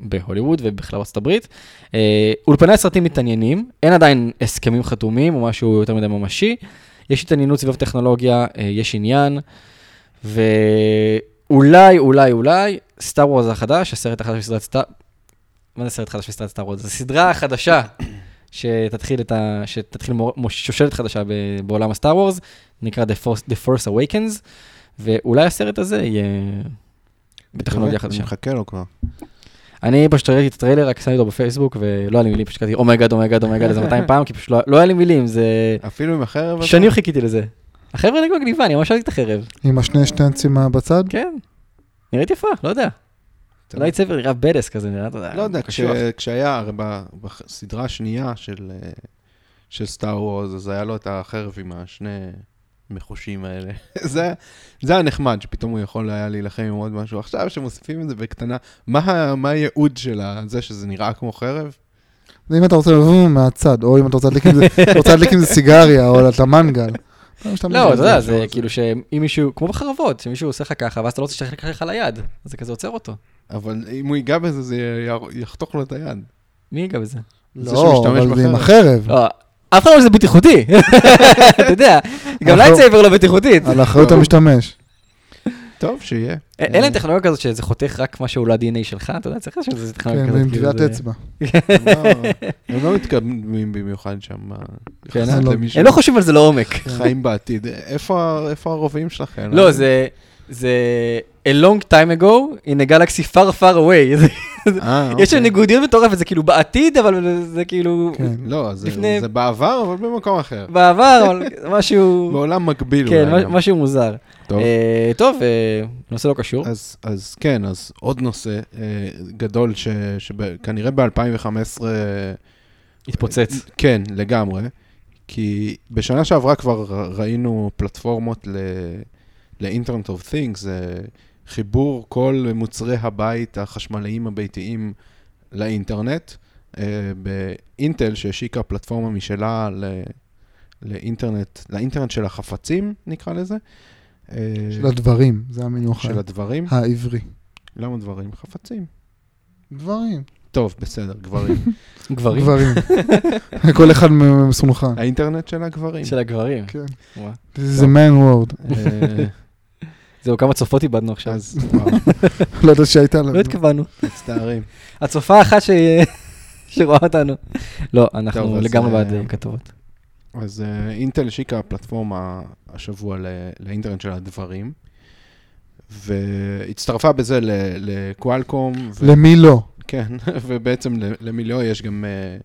בהוליווד ובכלל בארצות הברית, אה, אולפני הסרטים מתעניינים, אין עדיין הסכמים חתומים או משהו יותר מדי ממשי, יש התעניינות סביב הטכנולוגיה, אה, יש עניין, ואולי, אולי, אולי, סטאר וורז החדש, הסרט החדש של סדרת סטאר... מה זה סרט חדש של סדרת סטאר וורז? זו סדרה חדשה שתתחיל, את ה... שתתחיל מור... שושלת חדשה. בעולם הסטאר וורז, נקרא The Force, The Force Awakens, ואולי הסרט הזה יהיה בטכנולוגיה אני חדשה. מחכה לו כבר. אני פשוט ראיתי את הטריילר, רק שמתי אותו בפייסבוק, ולא היה לי מילים, פשוט קראתי אומייגאד, אומייגאד, אומייגאד, איזה 200 פעם, כי פשוט לא, לא היה לי מילים, זה... אפילו עם החרב? שנים חיכיתי לזה. החרב נראית מגניבה, אני ממש אוהב את החרב. עם השני שטנצים בצד? כן. נראית יפה, לא יודע. טוב. lightsaber נראה בדס כזה, נראה, אתה יודע. לא יודע. כשהיה, הרי בסדרה השנייה של, אה, של סטאר וורז, אז היה לו את החרב עם השני מחושים האלה. זה, זה היה נחמד, שפתאום הוא יכול היה להילחם עם עוד משהו. עכשיו, שמוסיפים את זה בקטנה, מה, מה הייעוד של זה שזה נראה כמו חרב? זה אם אתה רוצה לבוא מהצד, או אם אתה רוצה להדליק עם זה- סיגריה, או את המנגל. לא, אתה יודע, זה כאילו שאם מישהו, כמו בחרבות, שמישהו עושה לך ככה, ואז אתה לא רוצה שיחלק לך ליד, אז זה כזה עוצר אותו. אבל אם הוא ייגע בזה, זה יחתוך לו את היד. מי ייגע בזה? זה לא, אבל זה עם. החרב. אף אחד לא זה בטיחותי. אתה יודע, גם lightsaber לא בטיחותית. על אחריות המשתמש. טוב, שיהיה. אין להם טכנולוגיה כזאת שזה חותך רק מה שהוא לא ה-DNA שלך, אתה יודע, צריך שזה טכנולוגיה כן, כזאת. ועם כאילו, טביעת זה- אצבע. הם לא- מתקדמים במיוחד שם. כן, למישהו. הם לא חושבים על זה לעומק. חיים בעתיד. איפה איפה הרובעים שלכם? לא, זה... זה a long time ago in a galaxy far far away. אה, יש שם אוקיי. ניגודיות מטורפת, זה כאילו בעתיד, אבל זה כאילו כן. לא, זה לפני- זה בעבר, אבל במקום אחר. בעבר, אבל משהו... בעולם מקביל כן, אולי. מש- גם. משהו מוזר. טוב. אה, טוב, אה, נושא לא קשור. אז, אז כן, אז עוד נושא גדול שכנראה ב-2015... התפוצץ. כן, לגמרי. כי בשנה שעברה כבר ראינו פלטפורמות ל- ל-Internet of Things, אה, חיבור כל מוצרי הבית החשמליים הביתיים לאינטרנט. אה, באינטל שהשיקה פלטפורמה משלה ל- לאינטרנט, לאינטרנט של החפצים, נקרא לזה. אה, של הדברים, זה המינוח של הדברים. העברי. למה דברים? חפצים. דברים. טוב, בסדר, גברים. גברים. דברים. כל אחד מ- מסונכרן. האינטרנט של הגברים. של הגברים. כן. וואו. This is a man word. זהו, כמה צופות איבדנו עכשיו. אז, וואו, לא יודע שהייתה לנו. לא התכוונו. מצטערים. הצופה האחת ש- שרואה אותנו. לא, אנחנו לגמרי בעד אה, כתבות. אז אה, אינטל השיקה פלטפורמה השבוע ל- לאינטרנט של הדברים, והצטרפה בזה ל- לקוואלקום, ו- למי לא? כן, ובעצם ל- למיליו יש גם אה,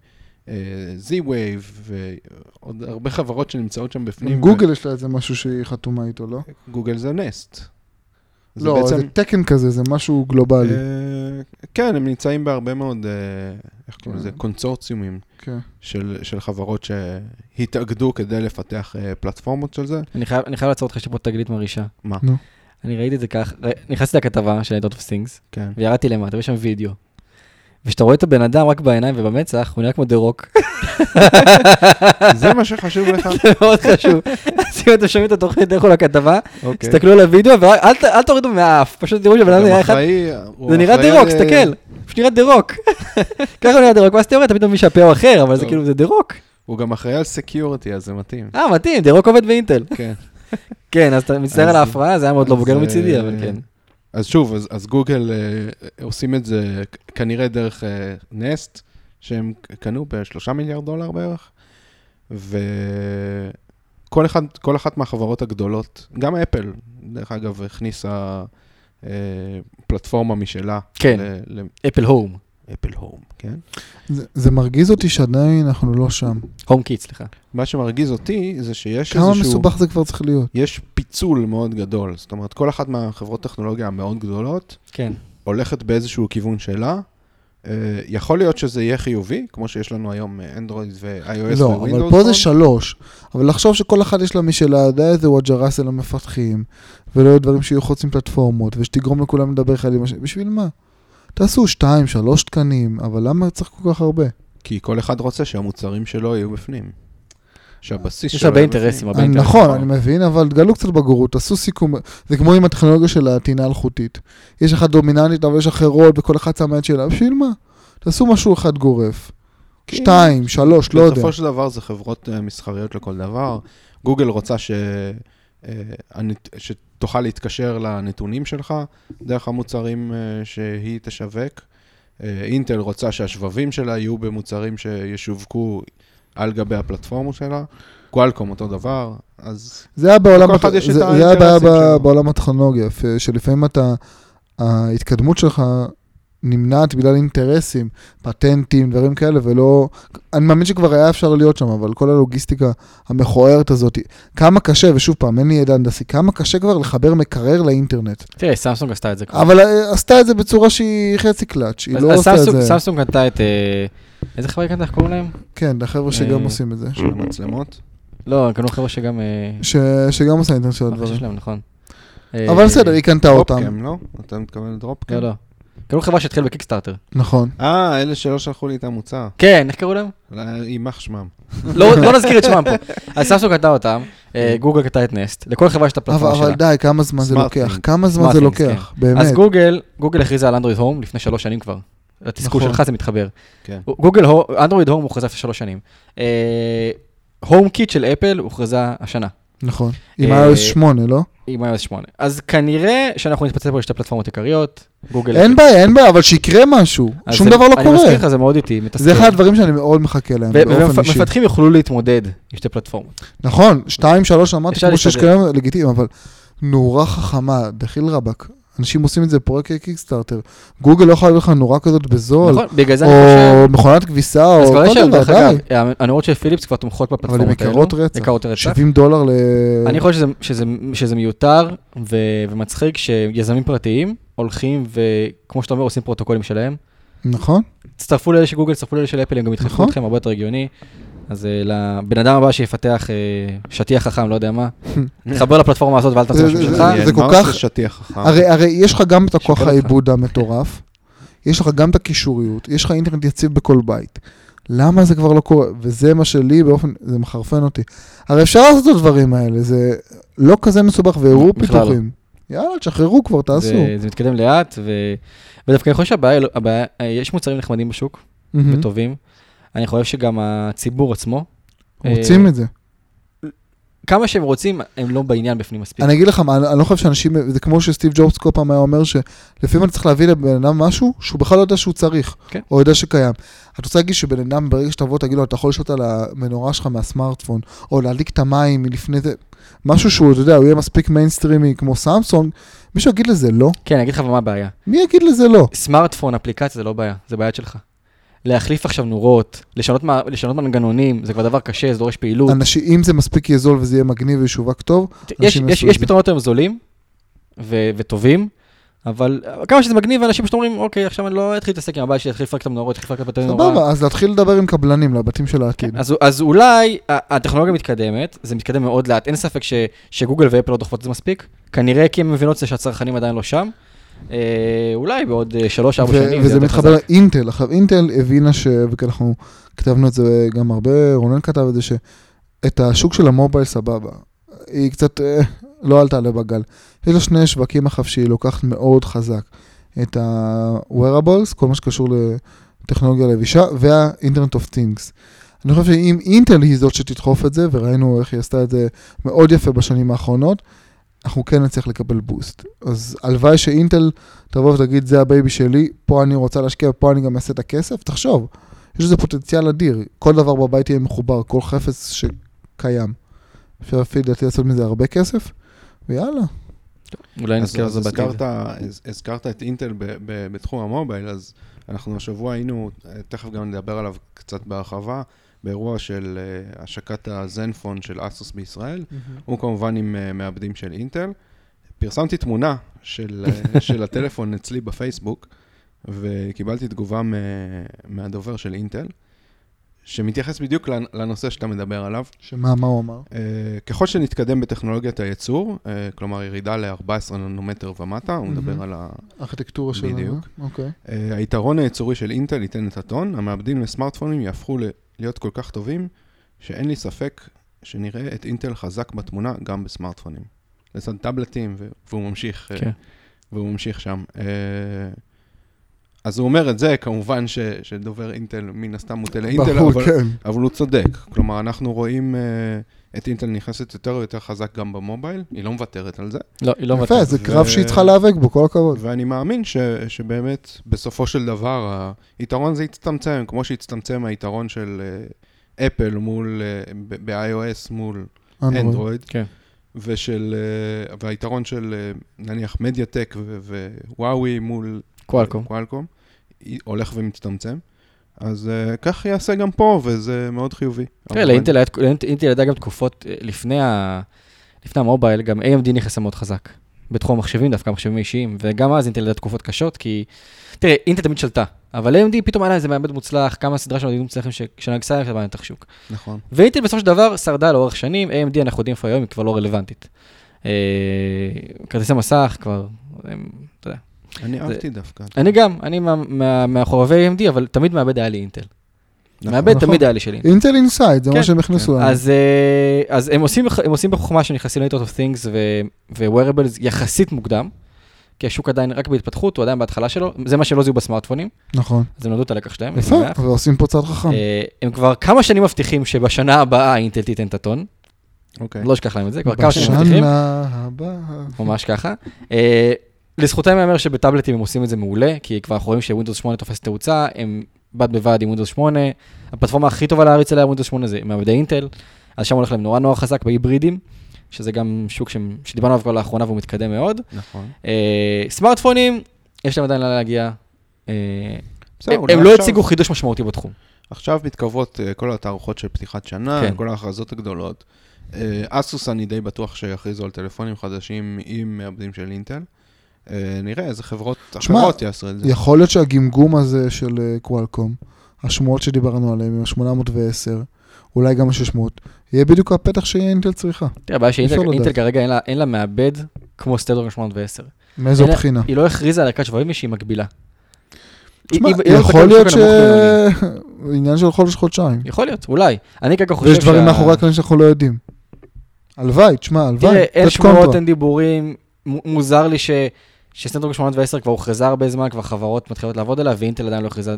Z-Wave ועוד הרבה חברות שנמצאות שם בפנים. גוגל יש לה איזה משהו שהיא חתומה איתו, לא? גוגל זה נסט. זה לא, בעצם- זה תקן כזה, זה משהו גלובלי. אה, כן, הם נמצאים בהרבה מאוד, אה, איך קוראים לזה? כן. קונסורציומים כן. של, של חברות שהתאגדו כדי לפתח אה, פלטפורמות של זה. אני חייב אני חייב לעצור אותך, יש לי פה תגלית מרעישה. מה? נו. אני ראיתי את זה כך, נכנסתי לכתבה של Dot of Things, כן. וירדתי למטה, ויש שם וידאו. וכשאתה רואה את הבן אדם רק בעיניים ובמצח, הוא נראה כמו דה רוק. זה מה שחשוב לך? זה מאוד חשוב. אז אם אתם שומעים את התוכנית, לכו לכתבה, אוקיי. תסתכלו על הוידאו, ואל תורידו מהאף, פשוט תראו שהבן אדם נראה אחד, זה נראה דה רוק, תסתכל. פשוט נראה דה רוק. ככה נראה דה רוק, ואז תיאוריה, אתה פתאום מבין שהפה הוא אחר, אבל זה. כאילו, זה דה רוק. הוא גם אחראי על security, אז זה מתאים. אה, מתאים, דה רוק עובד באינטל. כן. כן, אז אתה מצטער על ההפרעה, זה היה מאוד לא בוגר אה, מצידי, אבל כן. אז שוב, אז, אז גוגל אה, עושים את זה כנראה דרך אה, נסט, שהם קנו בשלושה מיליארד דולר בערך, וכל אחד, כל אחת מהחברות הגדולות, גם אפל, דרך אגב, הכניסה אה, פלטפורמה משלה. כן. אפל הום. לאפל הום, כן? זה- זה מרגיז אותי שעדיין אנחנו לא שם. הום קיט, סליחה. מה שמרגיז אותי זה שיש כמה איזשהו... מסובך זה כבר צריך להיות? יש פיצול מאוד גדול. זאת אומרת, כל אחת מהחברות טכנולוגיה המאוד גדולות כן. הולכת באיזשהו כיוון שלה. אה, יכול להיות שזה יהיה חיובי, כמו שיש לנו היום אנדרואיד ו-iOS לא, ווינדוס. אבל פה זה שלוש. אבל לחשוב שכל אחד יש לה משלה, די איזה וואג'רס אל המפתחים, ולא יהיו דברים שיהיו חוצים פלטפורמות, ושתגרום לכולם לדבר אחד עם השני, בשביל מה? תעשו שתיים, שלוש תקנים, אבל למה צריך כל כך הרבה? כי כל אחד רוצה שהמוצרים שלו יהיו בפנים. שהבסיס יש שלו הרבה יהיה אינטרסים. הרבה אני- אינטרסים. נכון, אני מבין, אבל תגלו קצת בגרות, תעשו סיכום. זה כמו עם הטכנולוגיה של הטעינה אלחוטית. יש אחת דומיננטית, אבל יש אחרות, וכל אחד שם את שלה, בשביל מה? תעשו משהו אחד גורף. כי שתיים, שלוש, לא יודע. בסופו של דבר זה חברות אה, מסחריות לכל דבר. גוגל רוצה ש... שתוכל להתקשר לנתונים שלך דרך המוצרים אה, שהיא תשווק. אה, אינטל רוצה שהשבבים שלה יהיו במוצרים שישווקו על גבי הפלטפורמה שלה. קואלקום אותו דבר, אז זה היה בעולם, את זה, זה היה בעיה. בעולם הטכנולוגיה, שלפעמים אתה, ההתקדמות שלך נמנעת בגלל אינטרסים, פטנטים, דברים כאלה, ולא... אני מאמין שכבר היה אפשר להיות שם, אבל כל הלוגיסטיקה המכוערת הזאת, כמה קשה, ושוב פעם, אין לי ידע הנדסי, כמה קשה כבר לחבר מקרר לאינטרנט. תראה, סמסונג עשתה את זה כבר. אבל אה, עשתה את זה בצורה שהיא חצי קלאץ', היא לא עושה את זה... סמסונג קנתה את... אה, איזה חברה קנתה? איך קוראים להם? כן, החבר'ה שגם אה, עושים את זה. של המצלמות. לא, קנו חבר'ה שגם... שגם עושה אינטרנט של הדברים. נכון. אבל בסדר, היא קנתה אותם. דרופקאם, לא? אתה מתכוון לדרופקאם? לא, לא. קנו חברה שהתחילה בקיקסטארטר. נכון. אה, אלה שלא שלחו לי את המוצר. כן, איך קראו להם? יימח שמם. לא לא נזכיר את שמם פה. אז סמסונג קנתה אותם, אה, גוגל קנתה את נסט, לכל חברה יש את אבל הפלטפורמה אבל שלה. די, כמה זמן זה לוקח? כמה זמן זה לוקח? אז באמת. גוגל, גוגל הכריזה על אנדרואיד הום לפני שלוש שנים כבר. לתסכול נכון. שלך זה מתחבר. כן. גוגל, אנדרואיד הום הוכרזה לפני שלוש שנים. הום קיט של אפל הוכרזה השנה, נכון. עם אה, iOS 8, לא? עם iOS 8. אז כנראה שאנחנו נתפצל פה לשתי פלטפורמות עיקריות, גוגל... אין בעיה, אין בעיה, אבל שיקרה משהו. שום דבר לא אני מזכיר קורה. לך, זה מאוד איטי, מתסכל. זה אחד הדברים שאני מאוד מחכה להם, באופן אישי. ומפתחים יוכלו להתמודד עם שתי פלטפורמות. נכון, שתיים, שלוש, אמרתי, אפשר כמו שיש. כיום, לגיטימי, אבל נורה חכמה, דחיל רבאק. אנשים עושים את זה פרויקט קיקסטארטר. גוגל לא יכולה להביא לך נורה כזאת בזול, נכון, בגלל זה אני חושב... או מכונת כביסה, או כל דבר, די. אגב, הנורות של פיליפס כבר תומכות אבל הן בפלטפורמות האלו. יקרות רצח. יקרות רצח. 70 דולר ל... אני חושב שזה, שזה, שזה מיותר ו, ומצחיק שיזמים פרטיים הולכים וכמו שאתה אומר עושים פרוטוקולים שלהם. נכון? תצטרפו לאלה של גוגל, תצטרפו לאלה של אפל, הם גם ידחפו נכון. אתכם הרבה יותר הגיוני. אז uh, לבן אדם הבא שיפתח uh, שטיח חכם, לא יודע מה, תחבר לפלטפורמה הזאת ואל תעשה זה- משהו שלך. זה- כל כך- שטיח חכם? הרי, יש לך גם את הכוח. העיבוד המטורף, יש לך גם את הקישוריות, יש לך אינטרנט יציב בכל בית. למה זה כבר לא קורה? וזה מה שלי באופן, זה מחרפן אותי. הרי אפשר לעשות את הדברים האלה, זה לא כזה מסובך, והראו לא. פיתוחים. יאללה, תשחררו כבר, תעשו. זה, זה מתקדם לאט, ו... ודווקא אני חושב שהבעיה, הבעיה, יש מוצרים נחמדים בשוק מהמם. וטובים. אני חושב שגם הציבור עצמו, רוצים את זה. כמה שהם רוצים, הם לא בעניין בפנים מספיק. אני אגיד לך מה, אני אני לא חושב שאנשים, זה כמו שסטיב ג'ובס כל פעם היה אומר שלפעמים אתה צריך להביא לבן אדם משהו שהוא בכלל לא יודע שהוא צריך, כן. או יודע שקיים. אתה רוצה להגיד שבן אדם, ברגע שתבוא, תגיד לו, אתה יכול לשלוט על המנורה שלך מהסמארטפון, או להדליק את המים מלפני זה, משהו שהוא, אתה יודע, הוא יהיה מספיק מיינסטרימי כמו סמסונג, מישהו יגיד לזה לא? כן, אני אגיד לך מה הבעיה. מי יגיד לזה לא? סמארטפון, אפליקציה, זה לא בעיה, זה בעיה שלך. להחליף עכשיו נורות, לשנות, לשנות מנגנונים, זה כבר דבר קשה, זה דורש פעילות. אנשים, אם זה מספיק יהיה זול וזה יהיה מגניב וישווק טוב, יש, יש, יש. פתרונות היום זולים ו- וטובים, אבל כמה שזה מגניב, אנשים פשוט אומרים, אוקיי, עכשיו אני לא אתחיל להתעסק עם הבית שלי, אתחיל לפרק את המנורות, אתחיל לפרק את בתי נורה. סבבה, אז להתחיל לדבר עם קבלנים לבתים של העתיד. אז, אז אולי הטכנולוגיה מתקדמת, זה מתקדם מאוד לאט, אין ספק ש, שגוגל ואפל לא דוחפות את זה מספיק, כנראה כי הם מבינות שהצרכנים עדיין לא שם. אה, אולי בעוד אה, שלוש-ארבע ו- שנים. וזה מתחבר. לאינטל. עכשיו, אינטל הבינה ש... ואנחנו כתבנו את זה גם הרבה, רונן כתב את זה, שאת השוק של המובייל סבבה. היא קצת אה, לא עלתה עליה בגל. יש לה שני שווקים עכשיו שהיא לוקחת מאוד חזק. את ה wearables, כל מה שקשור לטכנולוגיה לבישה, וה Internet of Things. אני חושב שאם אינטל היא זאת שתדחוף את זה, וראינו איך היא עשתה את זה מאוד יפה בשנים האחרונות, אנחנו כן נצליח לקבל boost. אז הלוואי שאינטל תבוא ותגיד, זה ה baby שלי, פה אני רוצה להשקיע, פה אני גם אעשה את הכסף, תחשוב, יש לזה פוטנציאל אדיר, כל דבר בבית יהיה מחובר, כל חפץ שקיים. אפשר לפי דעתי לעשות מזה הרבה כסף, ויאללה. אולי אז נזכר את זה בעתיד. הזכרת, הז- הזכרת את אינטל ב- ב- בתחום המובייל, אז אנחנו השבוע היינו, תכף גם נדבר עליו קצת בהרחבה, באירוע של אה, השקת הזנפון של אסוס בישראל, הוא כמובן עם אה, מעבדים של אינטל. פרסמתי תמונה של, אה, של הטלפון אצלי בפייסבוק, וקיבלתי תגובה מ- מהדובר של אינטל, שמתייחס בדיוק לנ- לנושא שאתה מדבר עליו. שמה, מה הוא אמר? Uh, ככל שנתקדם בטכנולוגיית הייצור, uh, כלומר ירידה ל-14 ננומטר ומטה, הוא מדבר. על ה... ארכיטקטורה שלנו. בדיוק. אוקיי. Uh, היתרון הייצורי של אינטל ייתן את הטון, המעבדים לסמארטפונים יהפכו ל- להיות כל כך טובים, שאין לי ספק שנראה את אינטל חזק בתמונה גם בסמארטפונים. לצד טאבלטים, והוא ממשיך, uh, כן. והוא ממשיך שם. Uh, אז הוא אומר את זה, כמובן ש- שדובר אינטל מן הסתם מוטה לאינטל, ברור, אבל, כן. אבל הוא צודק. כלומר, אנחנו רואים uh, את אינטל נכנסת יותר ויותר חזק גם במובייל, היא לא מוותרת על זה. לא, היא לא יפה, מוותרת. זה ו- קרב שהיא צריכה להיאבק בו, כל הכבוד. ואני מאמין ש, שבאמת, בסופו של דבר, היתרון הזה יצטמצם, כמו שהצטמצם היתרון של uh, אפל מול, uh, ב-iOS מול אנדרואיד, כן. ושל, uh, והיתרון של uh, נניח מדיאטק ווואוי מול קואלקום. קואלקום, הולך ומצטמצם. אז uh, כך יעשה גם פה, וזה מאוד חיובי. תראה, לאינטל היה- לאינטל ידעה גם תקופות אה, לפני ה- לפני המובייל, גם AMD נכנסה מאוד חזק. בתחום המחשבים, דווקא המחשבים האישיים, וגם אז אינטל ידעה תקופות קשות, כי... תראה, אינטל תמיד שלטה, אבל AMD פתאום היה איזה מעבד מוצלח, כמה סדרה של מעבדים מוצלחים ש- כשנגסה להם את השוק. נכון. ואינטל בסופו של דבר שרדה לאורך שנים, AMD אנחנו יודעים איפה היום, היא כבר לא רלוונטית. אה, כרטיסי מסך כבר, אתה יודע. אני זה- אהבתי דווקא. אני גם, אני מה- מה- מהחובבי AMD, אבל תמיד מעבד היה לי אינטל. נכון. מעבד נכון. תמיד היה לי של אינטל. אינטל אינסייד, זה כן, מה שהם הכניסו. להם. אז, אה, אז הם, עושים, הם עושים בחוכמה שנכנסים ל-Internet of Things ו Wearables יחסית מוקדם, כי השוק עדיין רק בהתפתחות, הוא עדיין בהתחלה שלו, זה מה שלא זיהו בסמארטפונים, נכון. אז הם למדו את הלקח שלהם. יפה. ועושים פה צעד חכם. אה, הם כבר כמה שנים מבטיחים שבשנה הבאה אינטל תיתן את הטון, אוקיי. לא אשכח להם את זה, כבר כמה שנים מבטיחים, בשנה הבאה. ממש ככה. אה, לזכותם ייאמר שבטאבלטים הם עושים את זה מעולה, כי כבר אנחנו רואים ש Windows 8 תופס תאוצה, הם בד בבד עם Windows 8, הפלטפורמה הכי טובה להריץ עליה Windows 8 זה מעבדי אינטל, אז שם הולך להם נורא נורא חזק בהיברידים, שזה גם שוק ש... שדיברנו עליו כבר לאחרונה והוא מתקדם מאוד. נכון. אה, סמארטפונים, יש להם עדיין לאן להגיע. אה, בסדר, הם, לא עכשיו- הציגו חידוש משמעותי בתחום. עכשיו מתקרבות אה, כל התערוכות של פתיחת שנה, כן. כל ההכרזות הגדולות. אה, אסוס אני די בטוח שיכריזו על טלפונים חדשים עם מעבדים של אינטל. אה, נראה איזה חברות תשמע, אחרות יעשו את זה. יכול להיות שהגמגום הזה של אה, קוואלקום, השמועות שדיברנו עליהן, עם ה-810, אולי גם ה-600, יהיה בדיוק הפתח שאינטל צריכה. תראה, הבעיה שאינטל כרגע אין לה, אין לה מעבד כמו סטדרון 810. מאיזו בחינה? היא לא הכריזה על ערכת שבבים שהיא מגבילה. תשמע, היא יכול להיות ש... עניין של חודש, חודשיים. יכול להיות, אולי. אני כרגע חושב ויש דברים מאחורי הקלעים שאנחנו לא יודעים. הלוואי, תשמע, הלוואי. תראה, אין שמועות. אין דיבורים. מוזר לי ש... שסנטרוק 810 כבר הוכרזה הרבה זמן, כבר חברות מתחילות לעבוד עליה, ואינטל עדיין לא הכריזה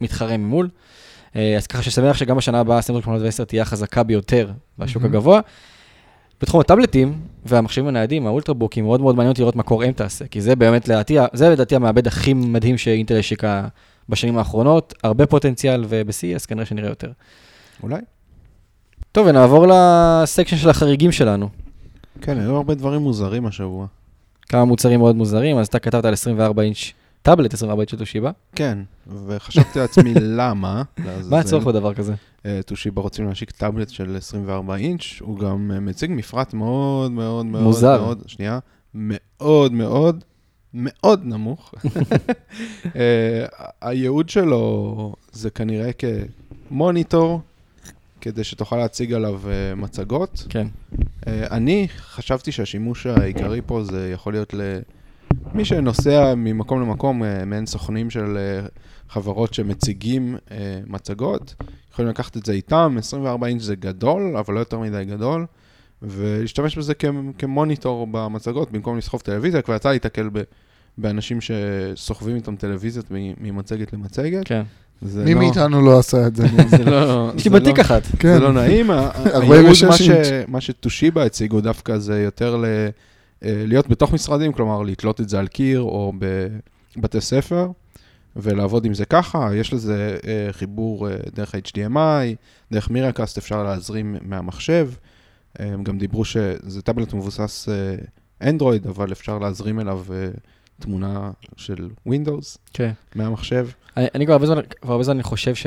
מתחרה ממול. אה, אז ככה ששמח שגם בשנה הבאה Snapdragon 810 תהיה החזקה ביותר בשוק מהמם. הגבוה. בתחום הטאבלטים והמחשבים הניידים, האולטרבוקים, מאוד מאוד מעניין אותי לראות מה Core M תעשה, כי זה באמת לדעתי, זה לדעתי המעבד הכי מדהים שאינטל השיקה בשנים האחרונות, הרבה פוטנציאל, וב-CES כנראה שנראה יותר. אולי. טוב, ונעבור ל section של החריגים שלנו. כן, היו הרבה דברים מוזרים השבוע. כמה מוצרים מאוד מוזרים, אז אתה כתבת על 24 אינץ', טאבלט 24 אינץ' של טושיבה. כן, וחשבתי לעצמי למה. מה הצורך בדבר כזה? אה, טושיבה רוצים להשיק טאבלט של 24 אינץ', הוא גם אה, מציג מפרט מאוד מאוד מאוד מוזר. מאוד, שנייה, מאוד מאוד מאוד נמוך. אה, הייעוד שלו זה כנראה כמוניטור, כדי שתוכל להציג עליו אה, מצגות. כן. אה, אני חשבתי שהשימוש העיקרי פה זה יכול להיות למי שנוסע ממקום למקום, אה, מעין סוכנים של חברות שמציגים מצגות. יכולים לקחת את זה איתם, 24 אינץ' זה גדול, אבל לא יותר מדי גדול, ולהשתמש בזה כ- כמוניטור במצגות, במקום לסחוב טלוויזיה, כבר יצא להיתקל ב... באנשים שסוחבים איתם טלוויזיות ממצגת למצגת. כן. זה מי לא- מאיתנו לא עשה את זה? לא... יש לי זה לא- בתיק אחת. כן. זה לא נעים. ה- ה- 46 הייעוד, מה ש- אינץ'. מה שטושיבה הציגו דווקא זה יותר ל... אה, להיות בתוך משרדים, כלומר לתלות את זה על קיר או בבתי ספר, ולעבוד עם זה ככה. יש לזה אה, חיבור אה, דרך HDMI, דרך מירקאסט אפשר להזרים מהמחשב. אה, הם גם דיברו שזה טאבלט מבוסס אנדרואיד, אבל אפשר להזרים אליו אה, תמונה של Windows כן. מהמחשב. אני אני כבר הרבה זמן, כבר הרבה זמן אני חושב ש,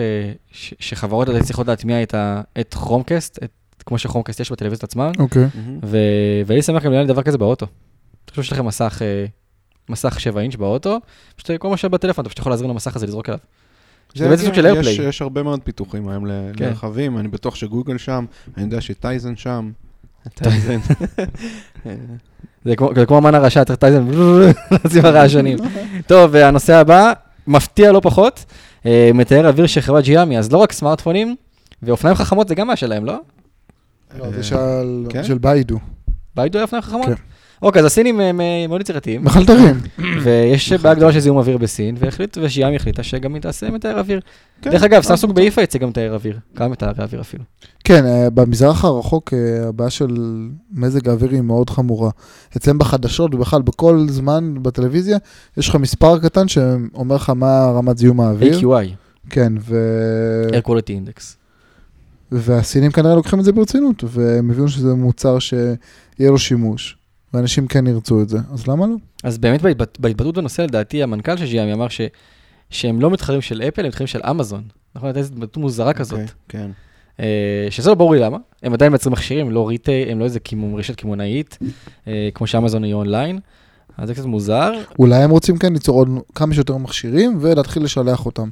ש, שחברות עדיין צריכות להטמיע את, ה, את כרומקאסט, את, כמו שכרומקאסט יש בטלוויזיות עצמן, אוקיי. ו, ואני שמח גם לנהל דבר כזה באוטו. תחשוב שיש לכם מסך, אה, מסך 7 אינץ' באוטו, פשוט כל מה שבטלפון, אתה פשוט יכול להזרים למסך הזה, לזרוק אליו. זה בעצם סוג של יש, איירפליי. יש הרבה מאוד פיתוחים היום ל- כן. לרכבים, אני בטוח שגוגל שם, אני יודע שטייזן שם. טייזן. זה כמו, אמן הרשע, צריך טייזן, לשים הרעשנים. טוב, והנושא הבא, מפתיע לא פחות, אה, מתאר אוויר של חברת ג'יאמי, אז לא רק סמארטפונים, ואופניים חכמות זה גם מה שלהם, לא? לא, זה של- כן? של ביידו. ביידו היה אופניים חכמות? כן. אוקיי, אז הסינים הם אה, מאוד יצירתיים, מחלטרים. ויש בעיה גדולה של זיהום אוויר בסין, והחליט, ושג'יאמי החליטה שגם היא תעשה מתאר אוויר. כן, דרך אגב, אה, סמסונג באיפה יצא גם מתאר אוויר, כמה מתארי אוויר אפילו. כן, אה, במזרח הרחוק אה, הבעיה של מזג האוויר היא מאוד חמורה. אצלם בחדשות ובכלל בכל זמן בטלוויזיה, יש לך מספר קטן שאומר לך מה רמת זיהום האוויר. AQI, כן, ו... Air Quality Index. והסינים כנראה לוקחים את זה ברצינות, והם הבינו שזה מוצר שיהיה לו שימוש, ואנשים כן ירצו את זה, אז למה לא? אז באמת בהתבט- בהתבטאות בנושא, לדעתי, המנכ"ל של ג'יאמי אמר ש... שהם לא מתחרים של אפל, הם מתחרים של אמזון. נכון? הייתה איזו דמות מוזרה כזאת. אוקיי, כן. אה, שזה לא ברור לי למה, הם עדיין מייצרים מכשירים, לא ריטי, הם לא איזה קימום, רשת קמעונאית, אה, כמו שאמזון היא אונליין, אז זה קצת מוזר. אולי הם רוצים כן ליצור עוד כמה שיותר מכשירים ולהתחיל לשלח אותם.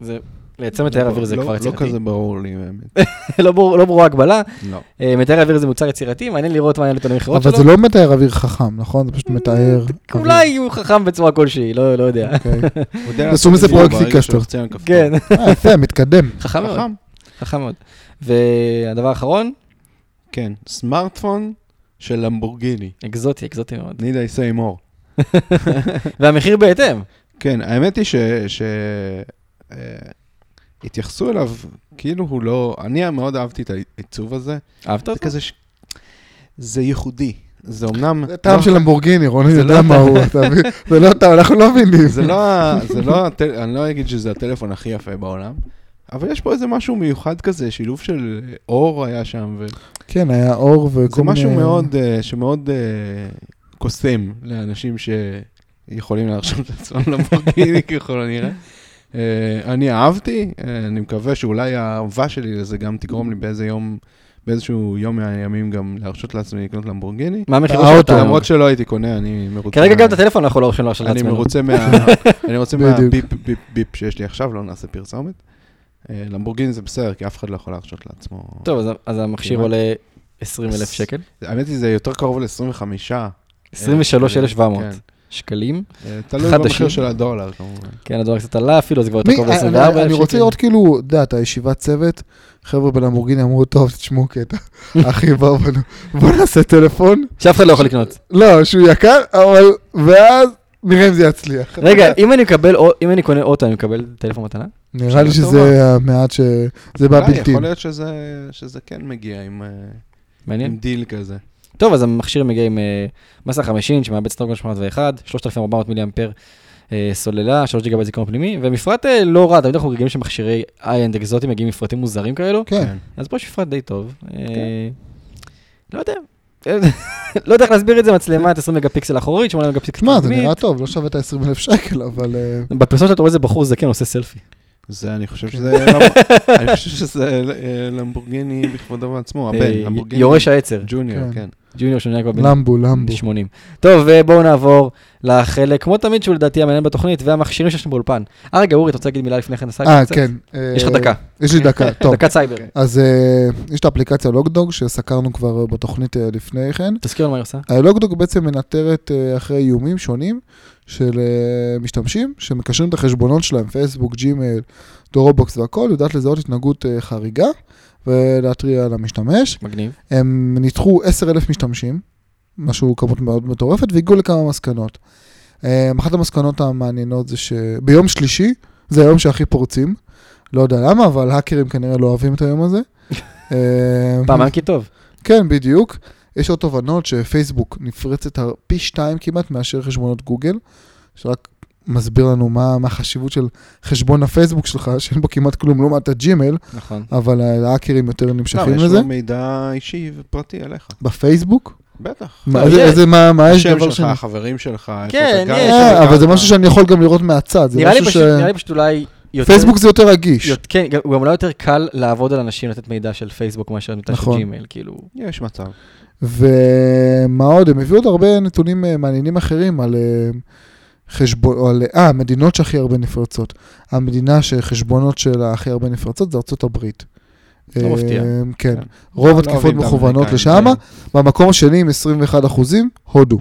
זה, לייצר מטהר אוויר זה לא- כבר לא יצירתי. כזה ברור לי באמת. לא ברור לא ברורה ההגבלה, לא. אה, מטהר אוויר זה מוצר יצירתי, מעניין לראות מה יענו את המכירות שלו. אבל זה לא מטהר אוויר חכם, נכון? זה פשוט מטהר... אוויר. אולי הוא חכם בצורה כלשהי, לא לא יודע. אוקיי. עשו מזה את זה פרויקט ברגע Kickstarter. שלוחצים על כפתור. כן, אה, יפה, מתקדם. חכם מאוד. חכם מאוד. והדבר האחרון, כן, סמארטפון של למבורגיני. אקזוטי, אקזוטי מאוד. need I say more. והמחיר בהתאם. כן, האמת היא ש... התייחסו אליו כאילו הוא לא... אני מאוד אהבתי את העיצוב הזה. אהבת זה אותו? כזה ש... זה ייחודי. זה אמנם... זה טעם לא- של למבורגיני, רוני זה יודע לא- מה הוא, אתה מבין? זה לא טעם, אנחנו לא מבינים. זה לא, זה לא, הטל- אני לא אגיד שזה הטלפון הכי יפה בעולם, אבל יש פה איזה משהו מיוחד כזה, שילוב של אור היה שם, וזה כן, היה אור וכל מיני... משהו מאוד, אה, שמאוד אה, קוסם לאנשים שיכולים להרשות לעצמם למבורגיני ככל הנראה. אה, אני אהבתי, אה, אני מקווה שאולי האהבה שלי לזה גם תגרום לי באיזה יום, באיזשהו יום מהימים גם להרשות לעצמי לקנות למבורגיני. מה המחיר האוטו, שלו? למרות שלא הייתי קונה, אני מרוצה. כרגע מה- גם את הטלפון אנחנו לא הולכים להרשות אני לעצמנו. מרוצה מה... אני רוצה. מהביפ ביפ ביפ שיש לי עכשיו, לא נעשה פרסומת. אה, למבורגיני זה בסדר, כי אף אחד לא יכול להרשות לעצמו. טוב, אז- אז המכשיר. עולה 20 אלף שקל. האמת היא, זה יותר קרוב ל-25. 23,700 כן. שקלים. אה, תלוי. במחיר של הדולר, כמובן. כן, הדולר קצת עלה אפילו, זה כבר יותר קרוב אני- ל-24 אלף שקל. אני רוצה לראות כאילו, אתה יודע, את הישיבת צוות, חבר'ה בלמבורגיני אמרו, טוב, תשמעו קטע, אחי, בואו נעשה טלפון. שאף אחד לא יכול לקנות. לא, שהוא יקר, אבל, ואז נראה אם זה יצליח. רגע, אם אני מקבל, אם אני קונה אוטו, אני מקבל טלפון מתנה? נראה לי שזה המעט ש... זה אולי בבלתי. יכול להיות שזה שזה כן מגיע עם אה. עם דיל כזה. טוב, אז המכשיר מגיע עם אה, מסך 5 אינץ', מעבד Snapdragon 801, 3,400 מילי אמפר אה, סוללה, 3 ג'יגה זיכרון פנימי, ומפרט אה, לא רע, תמיד אנחנו רגילים שמכשירי high-end אקזוטיים מגיעים מפרטים מוזרים כאלו, כן. אז פה יש מפרט די טוב. אה, לא יודע. לא יודע איך להסביר את זה, מצלמת 20 מגה פיקסל אחורית, 8 מגה פיקסל שמע, זה קדמית. נראה טוב, לא שווה את ה-20 אלף שקל, אבל... בפרסומת שאתה רואה איזה בחור זקן עושה סלפי. זה, אני כן. חושב שזה... למב- אני חושב שזה אה, למבורגיני בכבודו בעצמו, הבן, אה, למבורגיני. יורש העצר, ג'וניור, כן. כן. ג'וניור שנהיה כבר בן למבו, למבו. 80. טוב, ובואו נעבור לחלק, כמו תמיד, שהוא לדעתי המעניין בתוכנית, והמכשירים שיש לנו באולפן. אה, רגע, אורי, אתה רוצה להגיד מילה לפני כן? אה? כן. יש לך אה, דקה. יש לי דקה, טוב. דקת סייבר. אז אה, יש את האפליקציה לוגדוג, שסקרנו כבר בתוכנית אה, לפני כן. תזכיר לנו מה היא עושה. הלוגדוג בעצם מנטרת אה, אחרי איומים שונים של אה, משתמשים שמקשרים את החשבונות שלהם, פייסבוק, Gmail, Dropbox והכל, יודעת לזהות התנהגות אה, חריגה ולהתריע על המשתמש. מגניב. הם ניתחו 10,000 משתמשים, משהו כמות מאוד מטורפת, והגיעו לכמה מסקנות. אה, אחת המסקנות המעניינות זה שביום שלישי, זה היום שהכי פורצים, לא יודע למה, אבל האקרים כנראה לא אוהבים את היום הזה. פעמיים כי טוב. כן, בדיוק. יש עוד תובנות שפייסבוק נפרצת פי שתיים כמעט מאשר חשבונות גוגל, שרק מסביר לנו מה, מה החשיבות של חשבון הפייסבוק שלך, שאין בו כמעט כלום לעומת ה Gmail, נכון. אבל ההאקרים יותר לא, נמשכים יש לזה. לו מידע אישי ופרטי עליך. בפייסבוק? בטח. מה, לא, איזה, יש. איזה, מה, מה יש דבר שלך, שאני... החברים שלך, איפה כן, אתה גר, יש, איפה אה, אתה אבל זה גר. משהו שאני יכול גם לראות מהצד, זה נראה לי פשוט אולי יותר... פייסבוק זה יותר רגיש. יות- כן, הוא גם לא יותר קל לעבוד על אנשים לתת מידע של פייסבוק מאשר מידע של נכון. Gmail, כאילו. יש מצב. ומה עוד? הם הביאו עוד הרבה נתונים אה, מעניינים אחרים על אה, חשבון, או על, אה, המדינות שהכי הרבה נפרצות. המדינה שחשבונות שלה הכי הרבה נפרצות זה ארצות הברית. לא אה, מפתיע. כן. כן. רוב התקיפות מכוונות לשם. במקום השני עם 21 אחוזים, הודו.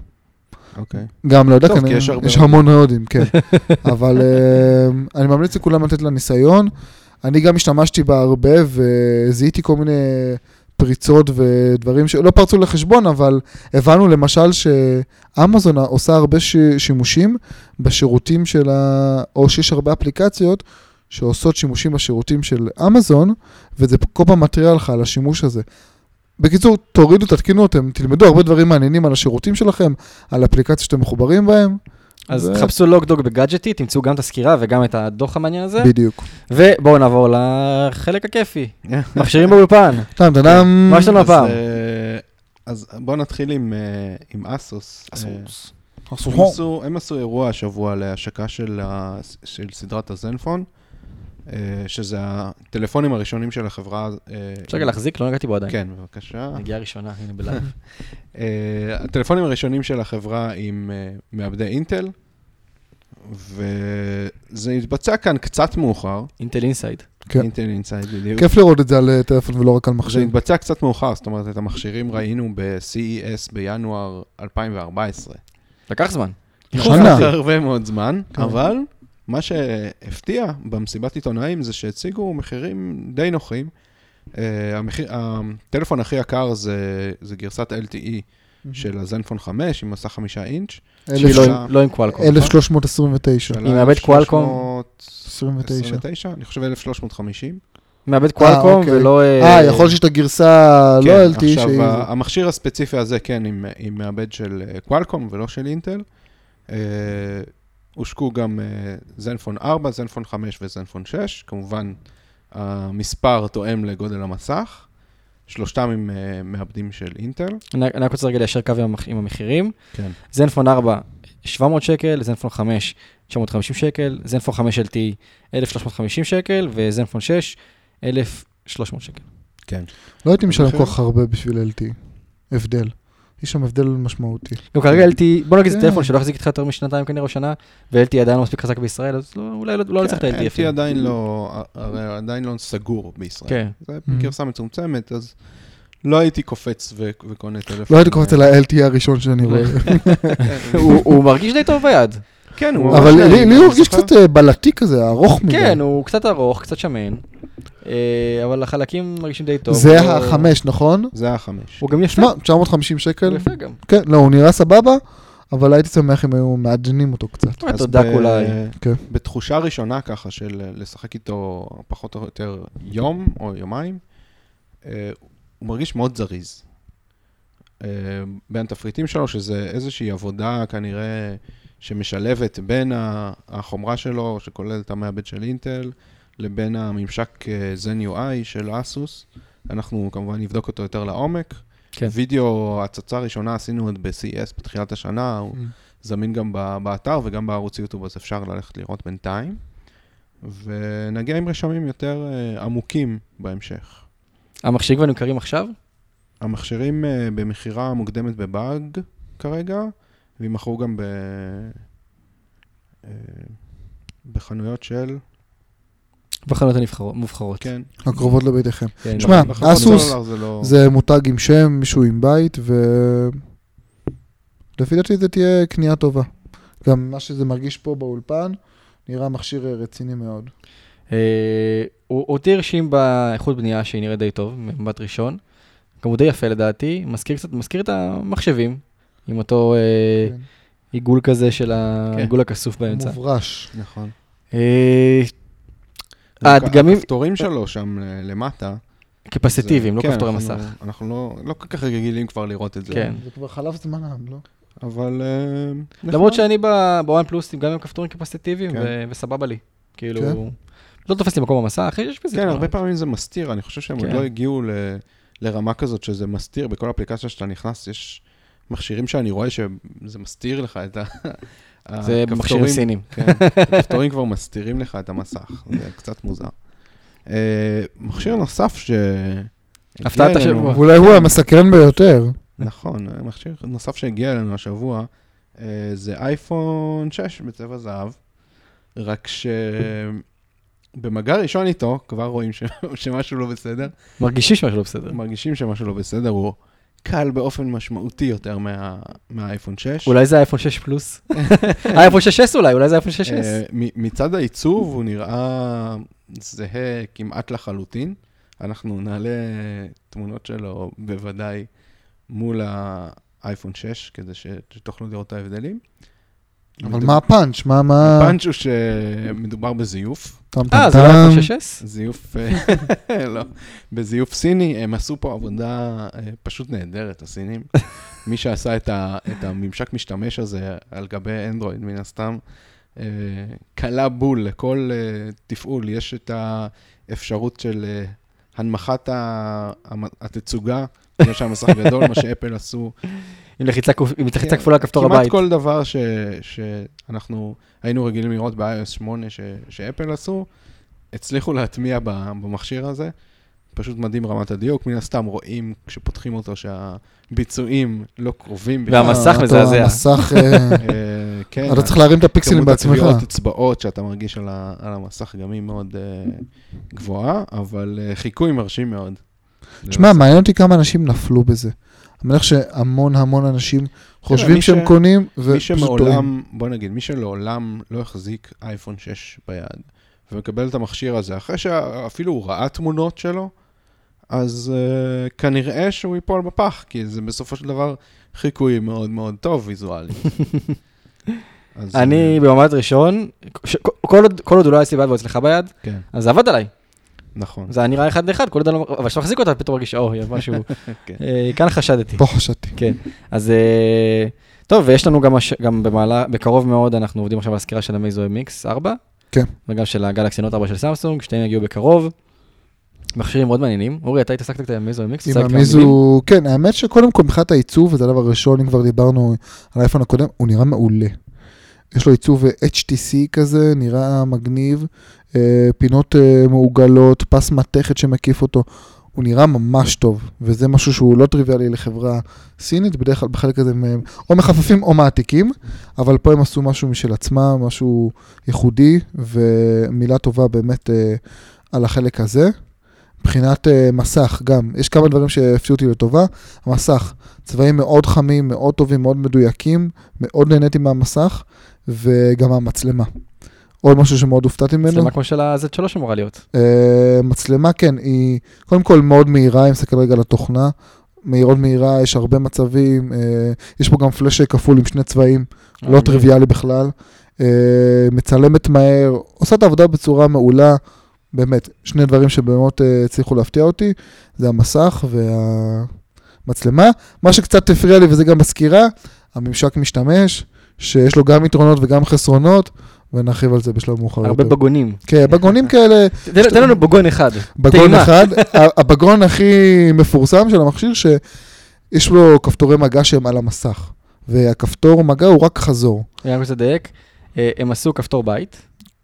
אוקיי. גם לא יודע, טוב, כי יש יש המון הודים, כן. אבל אה, אני ממליץ לכולם לתת לה ניסיון. אני גם השתמשתי בה הרבה וזיהיתי כל מיני פריצות ודברים שלא פרצו לחשבון, אבל הבנו למשל שאמזון עושה הרבה ש... שימושים בשירותים של ה... או שיש הרבה אפליקציות שעושות שימושים בשירותים של אמזון, וזה כל פעם מתריע לך על השימוש הזה. בקיצור, תורידו, תתקינו אותם, תלמדו הרבה דברים מעניינים על השירותים שלכם, על אפליקציות שאתם מחוברים בהם. אז זה- חפשו לוגדוג בגאדג'טי, תמצאו גם את הסקירה וגם את הדוח המעניין הזה, בדיוק. ובואו נעבור לחלק הכיפי. מכשירים באולפן. טאם טאדם. מה יש לנו אז, הפעם? אה, אז בואו נתחיל עם, אה, עם אסוס. אה, הם עשו, הם עשו אירוע השבוע להשקה של, ה, של סדרת הזנפון, שזה הטלפונים הראשונים של החברה. אה, אפשר רגע להחזיק? לא נגעתי בו עדיין. כן, בבקשה. נגיעה ראשונה, הנה בלייב. אה, הטלפונים הראשונים של החברה עם אה, מעבדי אינטל, וזה התבצע כאן קצת מאוחר, Intel Inside. כן. Intel Inside בדיוק. כיף לראות את זה על אה, טלפון ולא רק על זה מחשב. התבצע קצת מאוחר, זאת אומרת, את המכשירים ראינו ב-CES בינואר 2014. לקח זמן. לקח הרבה מאוד זמן, כן. אבל מה שהפתיע במסיבת עיתונאים זה שהציגו מחירים די נוחים. אה, המחיר, הטלפון הכי יקר זה, זה גרסת LTE של הזנפון 5 עם מסך חמישה אינץ'. שהיא לא עם- לא עם קוואלקום. 1329. שעלה היא מאבד קוואלקום? 1329, 29. אני חושב 1350. מאבד קוואלקום אוקיי. ולא... אה, יכול להיות שיש את הגרסה לא כן, LT שהיא... עכשיו, המכשיר הספציפי הזה, כן, עם, עם מעבד של אה, קוואלקום ולא של אינטל. הושקו גם אה, זנפון 4, זנפון 5 וזנפון 6. כמובן, המספר תואם לגודל המסך. שלושתם עם אה, מעבדים של אינטל. אני רק רוצה רגע ליישר קו עם המח- עם המחירים. כן. זנפון 4, 700 שקל, זנפון 5, 950 שקל, זנפון 5 LT, 1,350 שקל, וזנפון 6, 1,300 שקל. כן. לא הייתי משלם? כל כך הרבה בשביל LT. הבדל. יש שם הבדל משמעותי. גם כרגע LT, בוא נגיד זה כן. טלפון שלא יחזיק איתך יותר משנתיים כנראה או שנה, ו-LT עדיין לא מספיק חזק בישראל, אז לא- אולי לא- לא צריך את ה-LT LT אפילו. עדיין לא, הרי עדיין לא סגור בישראל. כן. זה Mhm. גרסה מצומצמת, אז לא הייתי קופץ וקונה טלפון. לא הייתי קופץ על ה-LT הראשון שאני רואה. הוא מרגיש די טוב ביד. כן, הוא... אבל לי- הוא הרגיש זוכר- קצת אה, בלטי כזה, ארוך מדי. כן, הוא קצת ארוך, קצת שמן, אבל החלקים מרגישים די טוב. זה הוא- החמש, נכון? זה החמש. הוא גם יפה, שמע, 950 הוא שקל. יפה גם. כן, לא, הוא נראה סבבה, אבל הייתי שמח אם היו מעדנים אותו קצת. אה, אז תודה ב- כולי. כן. בתחושה ראשונה ככה של לשחק איתו פחות או יותר יום או יומיים, אה, הוא מרגיש מאוד זריז. אה, בין התפריטים שלו, שזה איזושהי עבודה כנראה שמשלבת בין החומרה שלו, שכולל את המעבד של אינטל, לבין הממשק אה, Zen UI של אסוס. אנחנו כמובן נבדוק אותו יותר לעומק. כן. וידאו, הצצה ראשונה עשינו עוד ב-CES בתחילת השנה, הוא זמין גם באתר וגם בערוץ יוטיוב, אז אפשר ללכת לראות בינתיים. ונגיע עם רשמים יותר אה, עמוקים בהמשך. המכשירים כבר נמכרים עכשיו? המכשירים אה, במכירה מוקדמת בבאג כרגע, ויימכרו גם ב... אה, בחנויות של... הנבחרות- המובחרות. כן. הקרובות לביתכם. כן. שמע, בחברות אסוס זה לא... זה מותג עם שם, מישהו עם בית, ו... לפי דעתי זה תהיה קנייה טובה. גם מה שזה מרגיש פה באולפן, נראה מכשיר אה, רציני מאוד. אה, הוא אותי הרשים באיכות בנייה שהיא נראית די טוב, ממבט ראשון. גם הוא די יפה לדעתי, מזכיר קצת, מזכיר את המחשבים, עם אותו אה, כן. עיגול כזה של ה- כן. העיגול הכסוף באמצע. מוברש. נכון. אה, הדגמים- הכפתורים שלו שם אה, למטה. קפסיטיביים, לא כן, כפתורי אנחנו- מסך. אנחנו לא, לא כל כך רגילים כבר לראות את זה. כן. זה כבר חלף זמנם, לא? אבל... אה, למרות. שאני ב- בוואן פלוס גם עם כפתורים קפסיטיביים, כן. ו- וסבבה לי. כאילו, כן? לא תופס לי מקום במסך, יש בזה כן. הרבה פעמים זה מסתיר, אני חושב שהם עוד. לא הגיעו ל- לרמה כזאת שזה מסתיר, בכל אפליקציה שאתה נכנס, יש מכשירים שאני רואה שזה מסתיר לך את ה... זה מכשירים סינים. כן, הכפתורים כבר מסתירים לך את המסך, זה קצת מוזר. אה, מכשיר נוסף ש... הפתעת השבוע. ואולי הוא המסקרן ביותר. נכון, מכשיר נוסף שהגיע אלינו השבוע אה, זה אייפון 6 בצבע זהב, רק שבמגע ראשון איתו כבר רואים ש... שמשהו לא בסדר, מרגישים שמשהו לא בסדר. מרגישים שמשהו לא בסדר, הוא קל באופן משמעותי יותר מה... מהאייפון 6. אולי זה אייפון 6 פלוס? אייפון 6S אולי, אולי זה אייפון 6S. אה, מצד העיצוב הוא נראה זהה כמעט לחלוטין. אנחנו נעלה תמונות שלו בוודאי מול האייפון 6, כדי ש- שתוכלו לראות את ההבדלים. אבל מה הפאנץ'? מה, מה... הפאנץ' הוא שמדובר בזיוף, טם טם אה, זה לא טם. 6S? זיוף, אה, לא, בזיוף סיני, הם עשו פה עבודה אה, פשוט נהדרת, הסינים. מי שעשה את, ה, את הממשק משתמש הזה על גבי אנדרואיד, מן הסתם, אה, קלה בול לכל אה, תפעול, יש את האפשרות של אה, הנמכת התצוגה, בגלל שהמסך גדול, מה שאפל עשו. עם לחיצה עם לחיצה כן, כפולה על כפתור כמעט הבית. כל דבר ש- שאנחנו היינו רגילים לראות ב-iOS 8 ש- שאפל עשו, הצליחו להטמיע ב- במכשיר הזה. פשוט מדהים רמת הדיוק, מן הסתם רואים כשפותחים אותו שהביצועים לא קרובים. והמסך אה, מזעזע. המסך, אה, אה, כן, אתה צריך להרים את הפיקסלים כמות בעצמך. הטביעות אצבעות שאתה מרגיש על, המסך גם היא מאוד גבוהה, אבל חיקוי מרשים מאוד. תשמע, מעניין אותי כמה אנשים נפלו בזה. אני מניח שהמון המון אנשים חושבים שהם ש- קונים, מי ופשוט טועים. שמעולם, בוא נגיד, מי שלעולם לא החזיק אייפון 6 ביד, ומקבל את המכשיר הזה, אחרי שאפילו הוא ראה תמונות שלו, אז uh, כנראה שהוא ייפול בפח, כי זה בסופו של דבר חיקוי מאוד מאוד טוב ויזואלי. אז, אני אה, במעמד ראשון, ש- כל עוד- כל עוד הוא לא היה אצלי ביד והוא אצלך ביד, כן, אז זה עבד עליי. נכון. זה היה נראה אחד לאחד, כל עוד אני לא... אבל כשאתה מחזיק אותה, פתאום מרגיש, או, משהו... כן. אה, כאן חשדתי. פה חשדתי. כן. אז אה, טוב, ויש לנו גם, הש... גם במעלה, בקרוב מאוד, אנחנו עובדים עכשיו על הסקירה של המייזו MX 4. כן. וגם של הגלקסי נוט 4 של סמסונג, שתיהם יגיעו בקרוב. מכשירים מאוד מעניינים. אורי, אתה התעסקת קצת עם המייזו MX? עם. המיזו, כן, האמת שקודם כל מבחינת העיצוב, וזה הדבר הראשון, אם כבר דיברנו על האייפון הקודם, הוא נראה מעולה. יש לו עיצוב HTC כזה, נראה מגניב, פינות אה, מעוגלות, פס מתכת שמקיף אותו, הוא נראה ממש טוב, וזה משהו שהוא לא טריוויאלי לחברה סינית, בדרך כלל בחלק הזה הם או מחפפים או מעתיקים, אבל פה הם עשו משהו משל עצמם, משהו ייחודי, ומילה טובה באמת אה, על החלק הזה. מבחינת uh, מסך גם, יש כמה דברים שהפתיעו אותי לטובה. המסך, צבעים מאוד חמים, מאוד טובים, מאוד מדויקים, מאוד נהניתי מהמסך, וגם המצלמה. עוד משהו שמאוד הופתעתי ממנו. מצלמה כמו של ה-Z3 אמורה להיות. Uh, מצלמה, כן, היא קודם כל מאוד מהירה, אם נסתכל רגע על התוכנה. מאוד מהירה, יש הרבה מצבים, uh, יש פה גם פלאש כפול עם שני צבעים, לא אה, טריוויאלי בכלל. Uh, מצלמת מהר, עושה את העבודה בצורה מעולה. באמת, שני דברים שבאמת uh, הצליחו להפתיע אותי, זה המסך והמצלמה. מה שקצת הפריע לי, וזה גם בסקירה, הממשק משתמש, שיש לו גם יתרונות וגם חסרונות, ונרחיב על זה בשלב מאוחר הרבה יותר. בגונים. כן, בגונים כאלה, תן לנו בגון אחד. בגון. אחד, הבגון הכי מפורסם של המכשיר, שיש לו כפתורי מגע שהם על המסך, והכפתור מגע הוא רק חזור. אני רק רוצה לדייק. אה, הם עשו כפתור בית,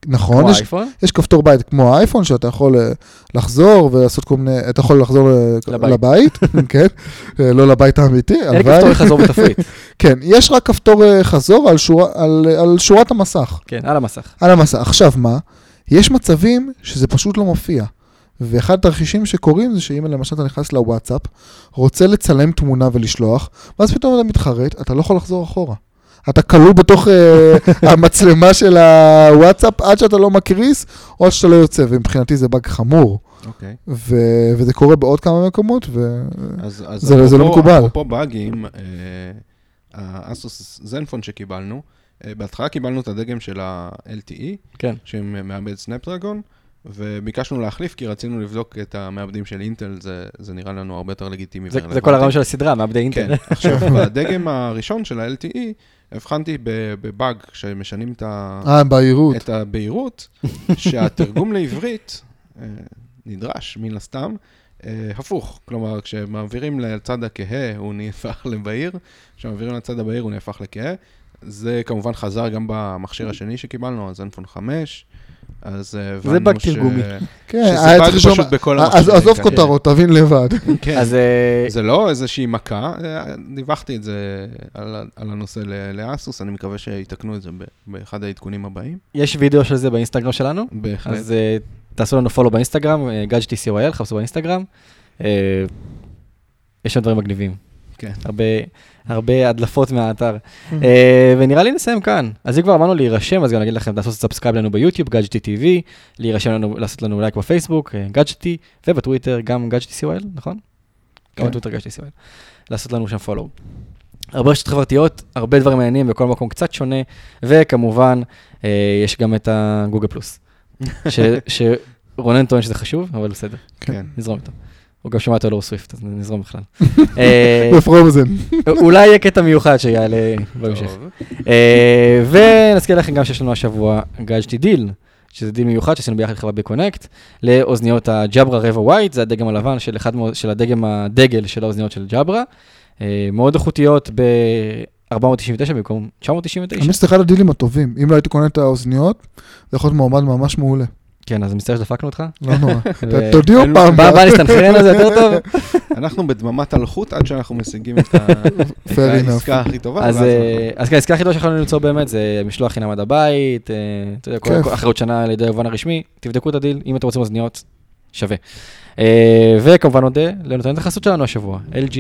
נכון, יש. יש כפתור בית כמו האייפון, שאתה יכול אה, לחזור ולעשות כל מיני, אתה יכול לחזור ל- לבית. לבית, כן, אה, לא לבית האמיתי, אין הלוואי. כפתור לחזור בתפריט. כן, יש רק כפתור אה, חזור על, שורה, על, על שורת המסך, כן, על המסך. על המסך. עכשיו מה? יש מצבים שזה פשוט לא מופיע. ואחד התרחישים שקורים זה שאם למשל אתה נכנס לוואטסאפ, רוצה לצלם תמונה ולשלוח, ואז פתאום אתה מתחרט, אתה לא יכול לחזור אחורה. אתה כלוא בתוך אה, המצלמה של הוואטסאפ עד שאתה לא מקריס, או עד שאתה לא יוצא, ומבחינתי זה באג חמור. אוקיי. ו- וזה קורה בעוד כמה מקומות, ו... אז, אז זה- זה לא מקובל. אפרופו באגים, אה, האסוס זנפון שקיבלנו, אה, בהתחלה קיבלנו את הדגם של ה-LTE, כן. שמעבד סנפדרגון, וביקשנו להחליף כי רצינו לבדוק את המעבדים של אינטל, זה, זה נראה לנו הרבה יותר לגיטימי זה-. זה כל הרעיון של הסדרה, מעבדי אינטר. כן, עכשיו, בדגם הראשון של ה-LTE, הבחנתי בבאג שמשנים את, ה... אה, בהירות. את הבהירות, שהתרגום לעברית אה, נדרש, מן הסתם, אה, הפוך. כלומר, כשמעבירים לצד הכהה, הוא נהפך לבהיר, כשמעבירים לצד הבהיר, הוא נהפך לכהה. זה כמובן חזר גם במכשיר השני שקיבלנו, הזנפון 5. אז אה, הבנו באג ש- תרגומי. כן, שזה היה באג צריך לשאול- פשוט בכל אז המכשירים, עזוב. כותרות, תבין לבד. כן. אז אה, זה לא איזושהי מכה, אה, דיווחתי את זה על, הנושא לאסוס, אני מקווה שיתקנו את זה באחד העדכונים הבאים. יש וידאו של זה באינסטגרם שלנו, בהחלט. אז אה, תעשו לנו follow באינסטגרם, אה, גאדג'טי co.il, חפשו באינסטגרם. אה, יש שם דברים מגניבים. כן. הרבה, הרבה הדלפות מהאתר. אה, ונראה לי נסיים כאן. אז אם כבר אמרנו להירשם, אז גם נגיד לכם לעשות subscribe לנו ביוטיוב, גאדג'טי TV, להירשם לנו, לעשות לנו לייק בפייסבוק, אה, גאדג'טי, ובטוויטר גם גאדג'טי co.il, נכון? גם כן. בטוויטר גאדג'טי co.il. לעשות לנו שם follow. הרבה רשתות חברתיות, הרבה דברים מעניינים, בכל מקום קצת שונה, וכמובן, אה, יש גם את ה Google Plus. שרונן טוען שזה חשוב, אבל בסדר, כן. נזרום איתו. הוא גם שמע את טיילור סוויפט, אז נזרום בכלל. אה, בפרומזן. אולי יהיה קטע מיוחד שיעלה בהמשך. אה, ונזכיר לכם גם שיש לנו השבוע גאדג'טי דיל, שזה דיל מיוחד שעשינו ביחד עם חברת בקונקט, לאוזניות הג'ברה רבע ווייט, זה הדגם הלבן של אחד מה- של הדגם הדגל של האוזניות של ג'ברה. אה, מאוד איכותיות ב-499 במקום 999. האמת שזה אחד הדילים הטובים. אם לא הייתי קונה את האוזניות, זה יכול להיות מועמד ממש מעולה. כן, אז מצטער שדפקנו אותך. לא נורא. תודיעו פעם. בא בא נסתנכרן על זה יותר טוב. אנחנו בדממת אלחוט עד שאנחנו משיגים את. העסקה הכי טובה. אז, אה, אז כן, העסקה הכי טובה שיכולנו למצוא באמת זה משלוח חינם עד הבית, אה, אתה יודע. כל- אחריות שנה על ידי היבואן הרשמי, תבדקו את הדיל, אם אתם רוצים אוזניות, שווה. אה, וכמובן נודה לנותנת החסות שלנו השבוע, LG,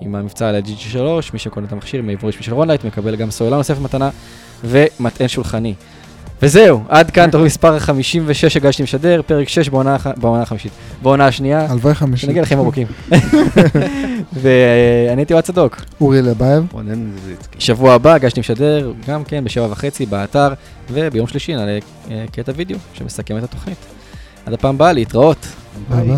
עם המבצע על LG G3 מי שקונה את המכשיר היבוא רשמי של רונלייט, מקבל גם סוללה נוספת מתנה ומטען שולחני. וזהו, עד כאן תוכנית מספר 56 גאדג'טי משדר, פרק 6 בעונה הח- בעונה החמישית. בעונה השנייה, הלוואי חמישי. שנגיע לחיים ארוכים. ואני הייתי אוהד צדוק. אורי לבייב. רונן זיזיצקי. שבוע הבא גאדג'טי משדר, גם כן בשבע וחצי באתר, וביום שלישי נעלה אה, קטע וידאו שמסכם את התוכנית. עד הפעם הבאה, להתראות. ביי ביי.